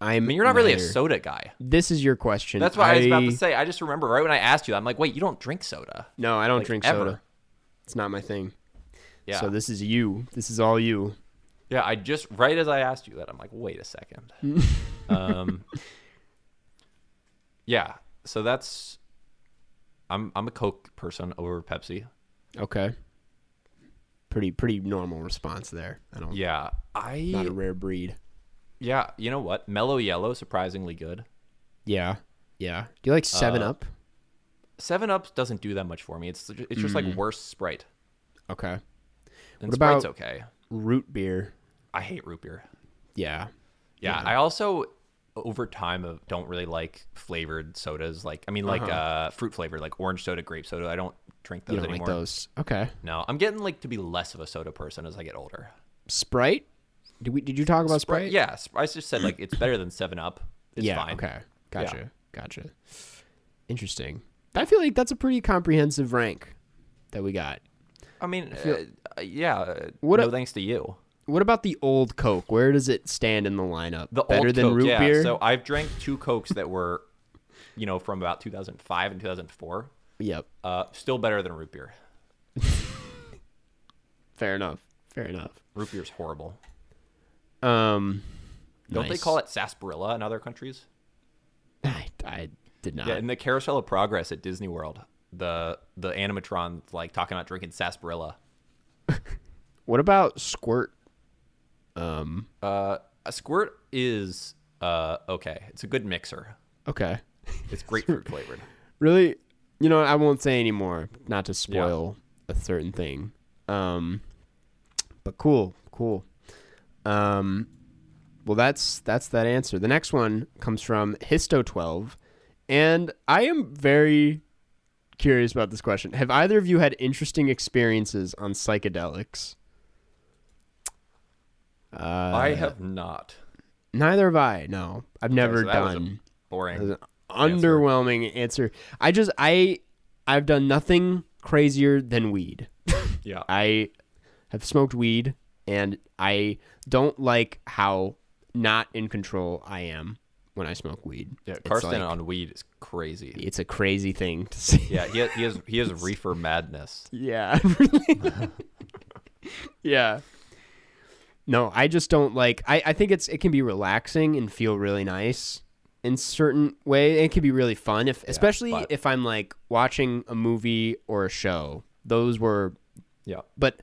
I'm. I mean, you're not really a neither. soda guy. This is your question. That's what I, was about to say. I just remember right when I asked you, I'm like, wait, you don't drink soda. No, I don't Like, drink ever. soda. It's not my thing. Yeah. So this is you. This is all you. Yeah, I just right as I asked you that, I'm like, wait a second. um, yeah, so that's I'm I'm a Coke person over Pepsi. Okay. Pretty pretty normal response there. I don't. Yeah, I Not a rare breed. Yeah, you know what? Mellow Yellow surprisingly good. Yeah. Yeah. Do you like Seven Uh, Up? Seven Up doesn't do that much for me. It's it's just like worse Sprite. Okay. And What Sprite's about- okay. Root beer. I hate root beer. Yeah. Yeah, I also over time of don't really like flavored sodas. Like I mean, like Uh-huh. uh fruit flavored, like orange soda, grape soda. I don't drink those You don't anymore. like those. Okay. No, I'm getting like to be less of a soda person as I get older. Sprite? Did we did you talk about Sprite? Yeah, Sp- I just said like it's better than Seven Up. It's yeah. fine. Okay. Gotcha. Gotcha. Interesting. I feel like that's a pretty comprehensive rank that we got. I mean, uh, uh, yeah. uh, What no a- thanks to you. What about the old Coke? Where does it stand in the lineup? The Better old than Coke, root yeah. beer? So I've drank two Cokes that were, you know, from about 2005 and 2004. Yep. Uh, still better than root beer. Fair enough. Fair enough. Root beer's horrible. Um Don't they call it sarsaparilla in other countries? I, I did not. Yeah, in the Carousel of Progress at Disney World, the the animatron like talking about drinking sarsaparilla. What about Squirt? Um Uh, a squirt is uh okay. It's a good mixer. okay. It's grapefruit flavored. Really, you know, I won't say anymore, not to spoil a certain thing. Um, but cool, cool. Um, well, that's that's that answer. The next one comes from Histo12, and I am very curious about this question. Have either of you had interesting experiences on psychedelics? Uh, I have not. Neither have I. No, I've never so that was a done. Boring. An underwhelming answer. I just I I've done nothing crazier than weed. Yeah. I have smoked weed and I don't like how not in control I am when I smoke weed. Yeah, It's Karsten like- on weed is crazy. It's a crazy thing to see. Yeah, he has, he has he has reefer madness. Yeah. yeah. No, I just don't like I, I think it's it can be relaxing and feel really nice in certain way. It can be really fun if especially but- if I'm like watching a movie or a show. Those were Yeah. but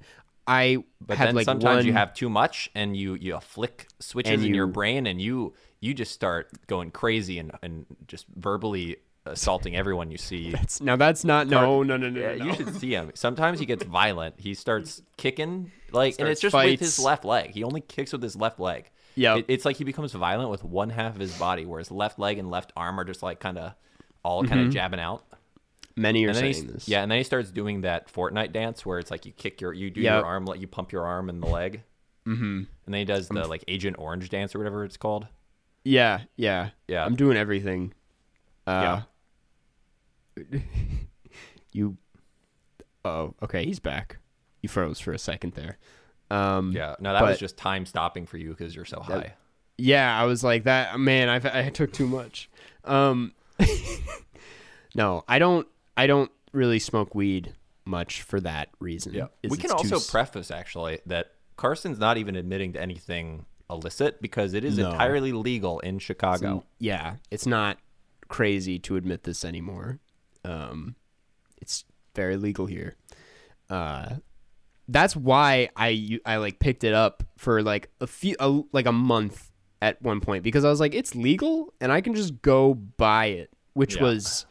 I But then like sometimes you have too much and you you flick switches in your brain and you you just start going crazy and and just verbally assaulting everyone you see. That's- now that's not no no no no. Yeah, no, you should see him. Sometimes he gets violent. He starts kicking like, and it's just with his left leg. He only kicks with his left leg. Yeah, It- it's like he becomes violent with one half of his body, where his left leg and left arm are just like kind of all kind of mm-hmm. jabbing out. Many are And saying this. yeah, and then he starts doing that Fortnite dance where it's like you kick your, you do Yep. your arm, like you pump your arm and the leg, mm-hmm. and then he does the like Agent Orange dance or whatever it's called. Yeah, yeah. Yeah. I'm doing everything. Uh you Oh, okay, he's back. You froze for a second there. Um Yeah, no, that was just time stopping for you because you're so high. Yeah, I was like that. Man, I I took too much. Um, no, I don't. I don't really smoke weed much for that reason. Yeah. We can also s- preface actually that Carson's not even admitting to anything illicit because it is No. entirely legal in Chicago. yeah, it's not crazy to admit this anymore. Um, it's very legal here. Uh, that's why I I like picked it up for like a few a, like a month at one point because I was like it's legal and I can just go buy it, which Yeah. was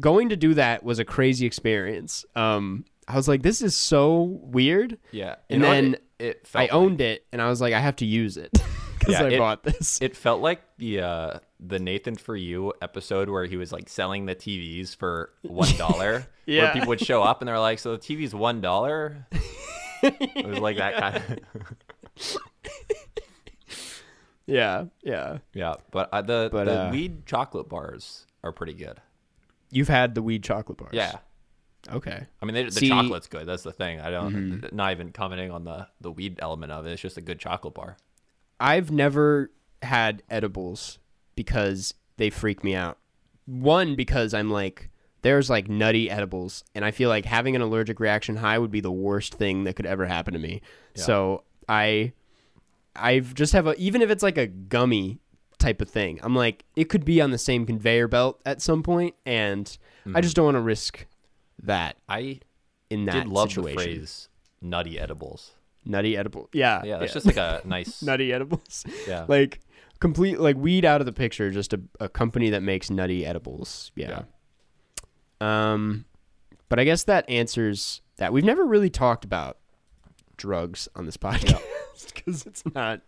going to do that was a crazy experience. Um, I was like this is so weird. Yeah. And then it, it I felt owned it and I was like I have to use it. because Yeah, I it- bought this. It felt like the uh, the Nathan for You episode where he was like selling the TVs for one dollar. Yeah. Where people would show up and they're like, "So the TV's one dollar." it was like that kind of. yeah, yeah. yeah, but uh, the But, the uh, weed chocolate bars are pretty good. You've had the weed chocolate bars. Yeah, Okay. I mean they, the See- chocolate's good. That's the thing. I don't. Mm-hmm. Not even commenting on the the weed element of it. It's just a good chocolate bar. I've never had edibles because they freak me out. One because I'm like there's like nutty edibles and I feel like having an allergic reaction high would be the worst thing that could ever happen to me. So I I've just have a even if it's like a gummy type of thing. I'm like it could be on the same conveyor belt at some point and I just don't want to risk that I in that did love situation. the phrase "nutty edibles." Nutty edible. Yeah. Yeah, that's just like a nice. nutty edibles. Yeah. like complete like weed out of the picture. Just a, a company that makes nutty edibles. Yeah. Um, but I guess that answers that. We've never really talked about drugs on this podcast because it's not.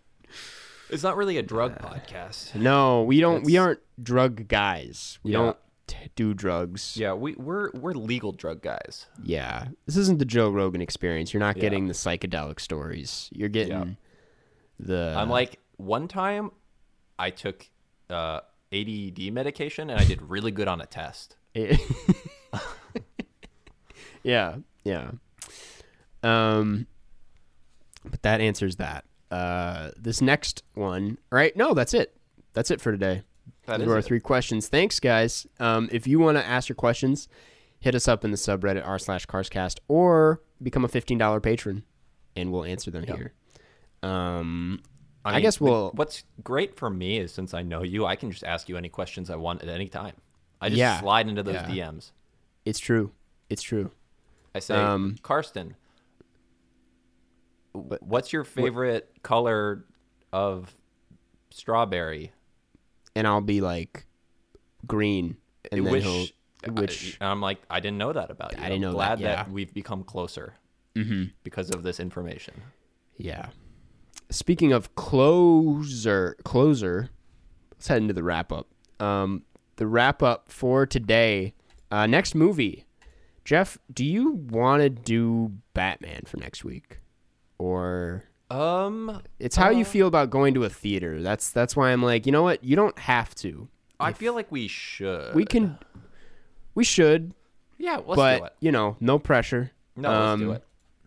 It's not really a drug podcast. No, we don't. we aren't drug guys. We Yeah. don't t- do drugs. Yeah, we we're we're legal drug guys. Yeah. This isn't the Joe Rogan experience. You're not Yeah. getting the psychedelic stories. You're getting the. I'm like one time, I took uh, ADD medication and I did really good on a test. yeah, yeah. Um, but that answers that. Uh, this next one, Right? No, that's it. That's it for today. That Those is were our three questions. Thanks, guys. Um, if you want to ask your questions, hit us up in the subreddit r slash carscast or become a fifteen dollar patron, and we'll answer them here. Um, I, mean, guess we'll. What's great for me is since I know you, I can just ask you any questions I want at any time. I just Yeah. slide into those Yeah. DMs. It's true. It's true. I say, Um, Karsten, w- what's your favorite color of strawberry? And I'll be like green, and then he'll. Which and I'm like, I didn't know that about you. I didn't I'm know glad that, yeah. we've become closer mm-hmm. because of this information. Yeah. Speaking of closer, closer. Let's head into the wrap up. Um, the wrap up for today. Uh, next movie. Jeff, do you want to do Batman for next week, or Um, it's how you Uh, feel about going to a theater? That's that's why I'm like, you know what? You don't have to. I feel like we should. We can. We should, Yeah, let's but do it. you know, no pressure. No, let's do Um, it.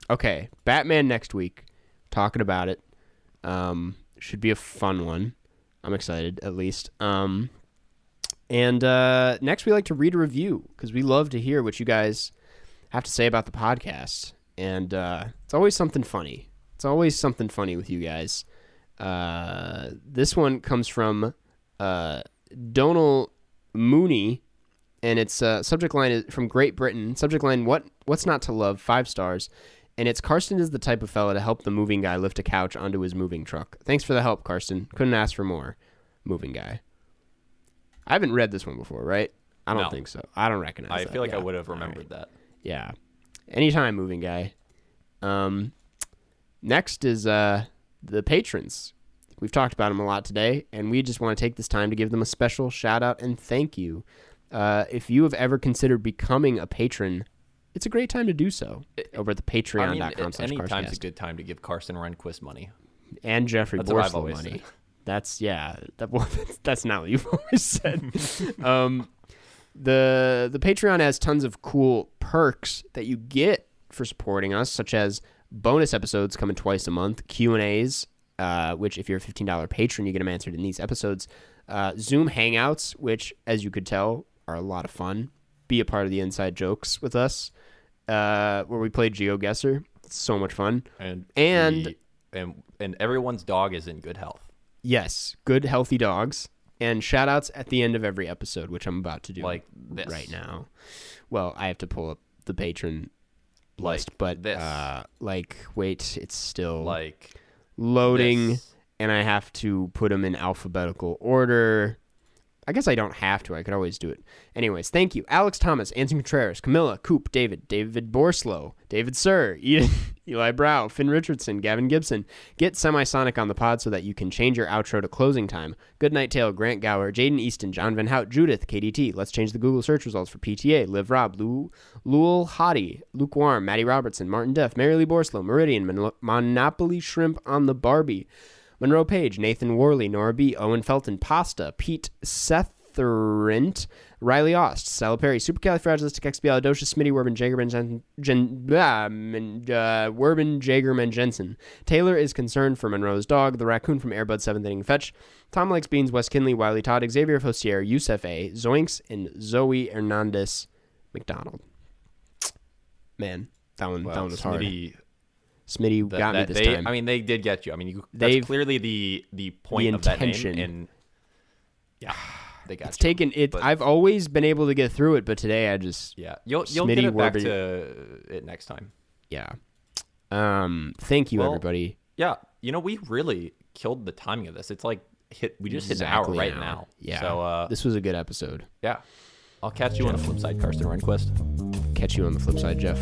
Okay, Batman next week. Talking about it. Um, should be a fun one. I'm excited, at least. Um, and uh, next we like to read a review because we love to hear what you guys have to say about the podcast, and uh, it's always something funny. It's always something funny with you guys. Uh, this one comes from uh, Donal Mooney, and its uh, subject line is from Great Britain. Subject line: What What's not to love? Five stars. And it's Karsten is the type of fella to help the moving guy lift a couch onto his moving truck. Thanks for the help, Karsten. Couldn't ask for more. Moving guy. I haven't read this one before, right? I don't No. think so. I don't recognize. It. I that. feel like I would have All right. remembered that. Yeah. Anytime, moving guy. Um, next is uh the patrons. We've talked about them a lot today, and we just want to take this time to give them a special shout out and thank you. Uh, if you have ever considered becoming a patron, it's a great time to do so over at the I patreon.com mean, slash any time's a good time to give Carson Rehnquist money. and Jeffrey That's what I've Borslow money. said. That's yeah. That, well, that's, that's not what you've always said. um, the the Patreon has tons of cool perks that you get for supporting us, such as bonus episodes coming twice a month, Q and A's, uh, which if you're a fifteen dollar patron, you get them answered in these episodes. Uh, Zoom Hangouts, which as you could tell are a lot of fun. Be a part of the inside jokes with us, uh, where we play GeoGuessr. It's so much fun. And And- we- and and everyone's dog is in good health. Yes, good healthy dogs. And shout outs at the end of every episode, which I'm about to do Like this. right now. Well, I have to pull up the patron Like list, but this. uh like wait, it's still Like loading this. and I have to put them in alphabetical order. I guess I don't have to. I could always do it. Anyways, thank you. Alex Thomas, Anson Contreras, Camilla, Coop, David, David Borslow, David Sir, Eden, Eli Brow, Finn Richardson, Gavin Gibson. Get Semisonic on the pod so that you can change your outro to closing time. Good Night Tale, Grant Gower, Jaden Easton, John Van Hout, Judith, KDT. Let's change the Google search results for PTA. Liv Rob, Lou, Lul Hottie, Lukewarm, Maddie Robertson, Martin Duff, Mary Lee Borslow, Meridian, Mon- Monopoly Shrimp on the Barbie. Monroe Page, Nathan Worley, Nora B, Owen Felton, Pasta, Pete Setherent, Riley Ost, Stella Perry, Supercalifragilisticexpialidocious, Smitty, Werben, Jagerman, Jen, Jen, ah, uh, Werben, Jagerman, Jensen. Taylor is concerned for Monroe's dog, the raccoon from Air Bud 7th Inning Fetch. Tom likes beans, Wes Kinley, Wiley Todd, Xavier Fostier, Yusef A, Zoinks, and Zoe Hernandez McDonald. Man, that one, that one was hard. Smitty, Smitty that- got me this they, time. I mean, they did get you. I mean, you, that's clearly the the point The of that intention. name. And yeah, they got it's you. taken it. but- I've always been able to get through it, but today I just Yeah, you'll you'll Smitty get it back to it next time. yeah. Um, thank you Well, everybody. Yeah, you know, we really killed the timing of this. It's like hit. We just hit an hour Exactly right now. Yeah. So uh, this was a good episode. yeah, I'll catch you on the flip side, Karsten Rehnquist. Catch you on the flip side, Jeff.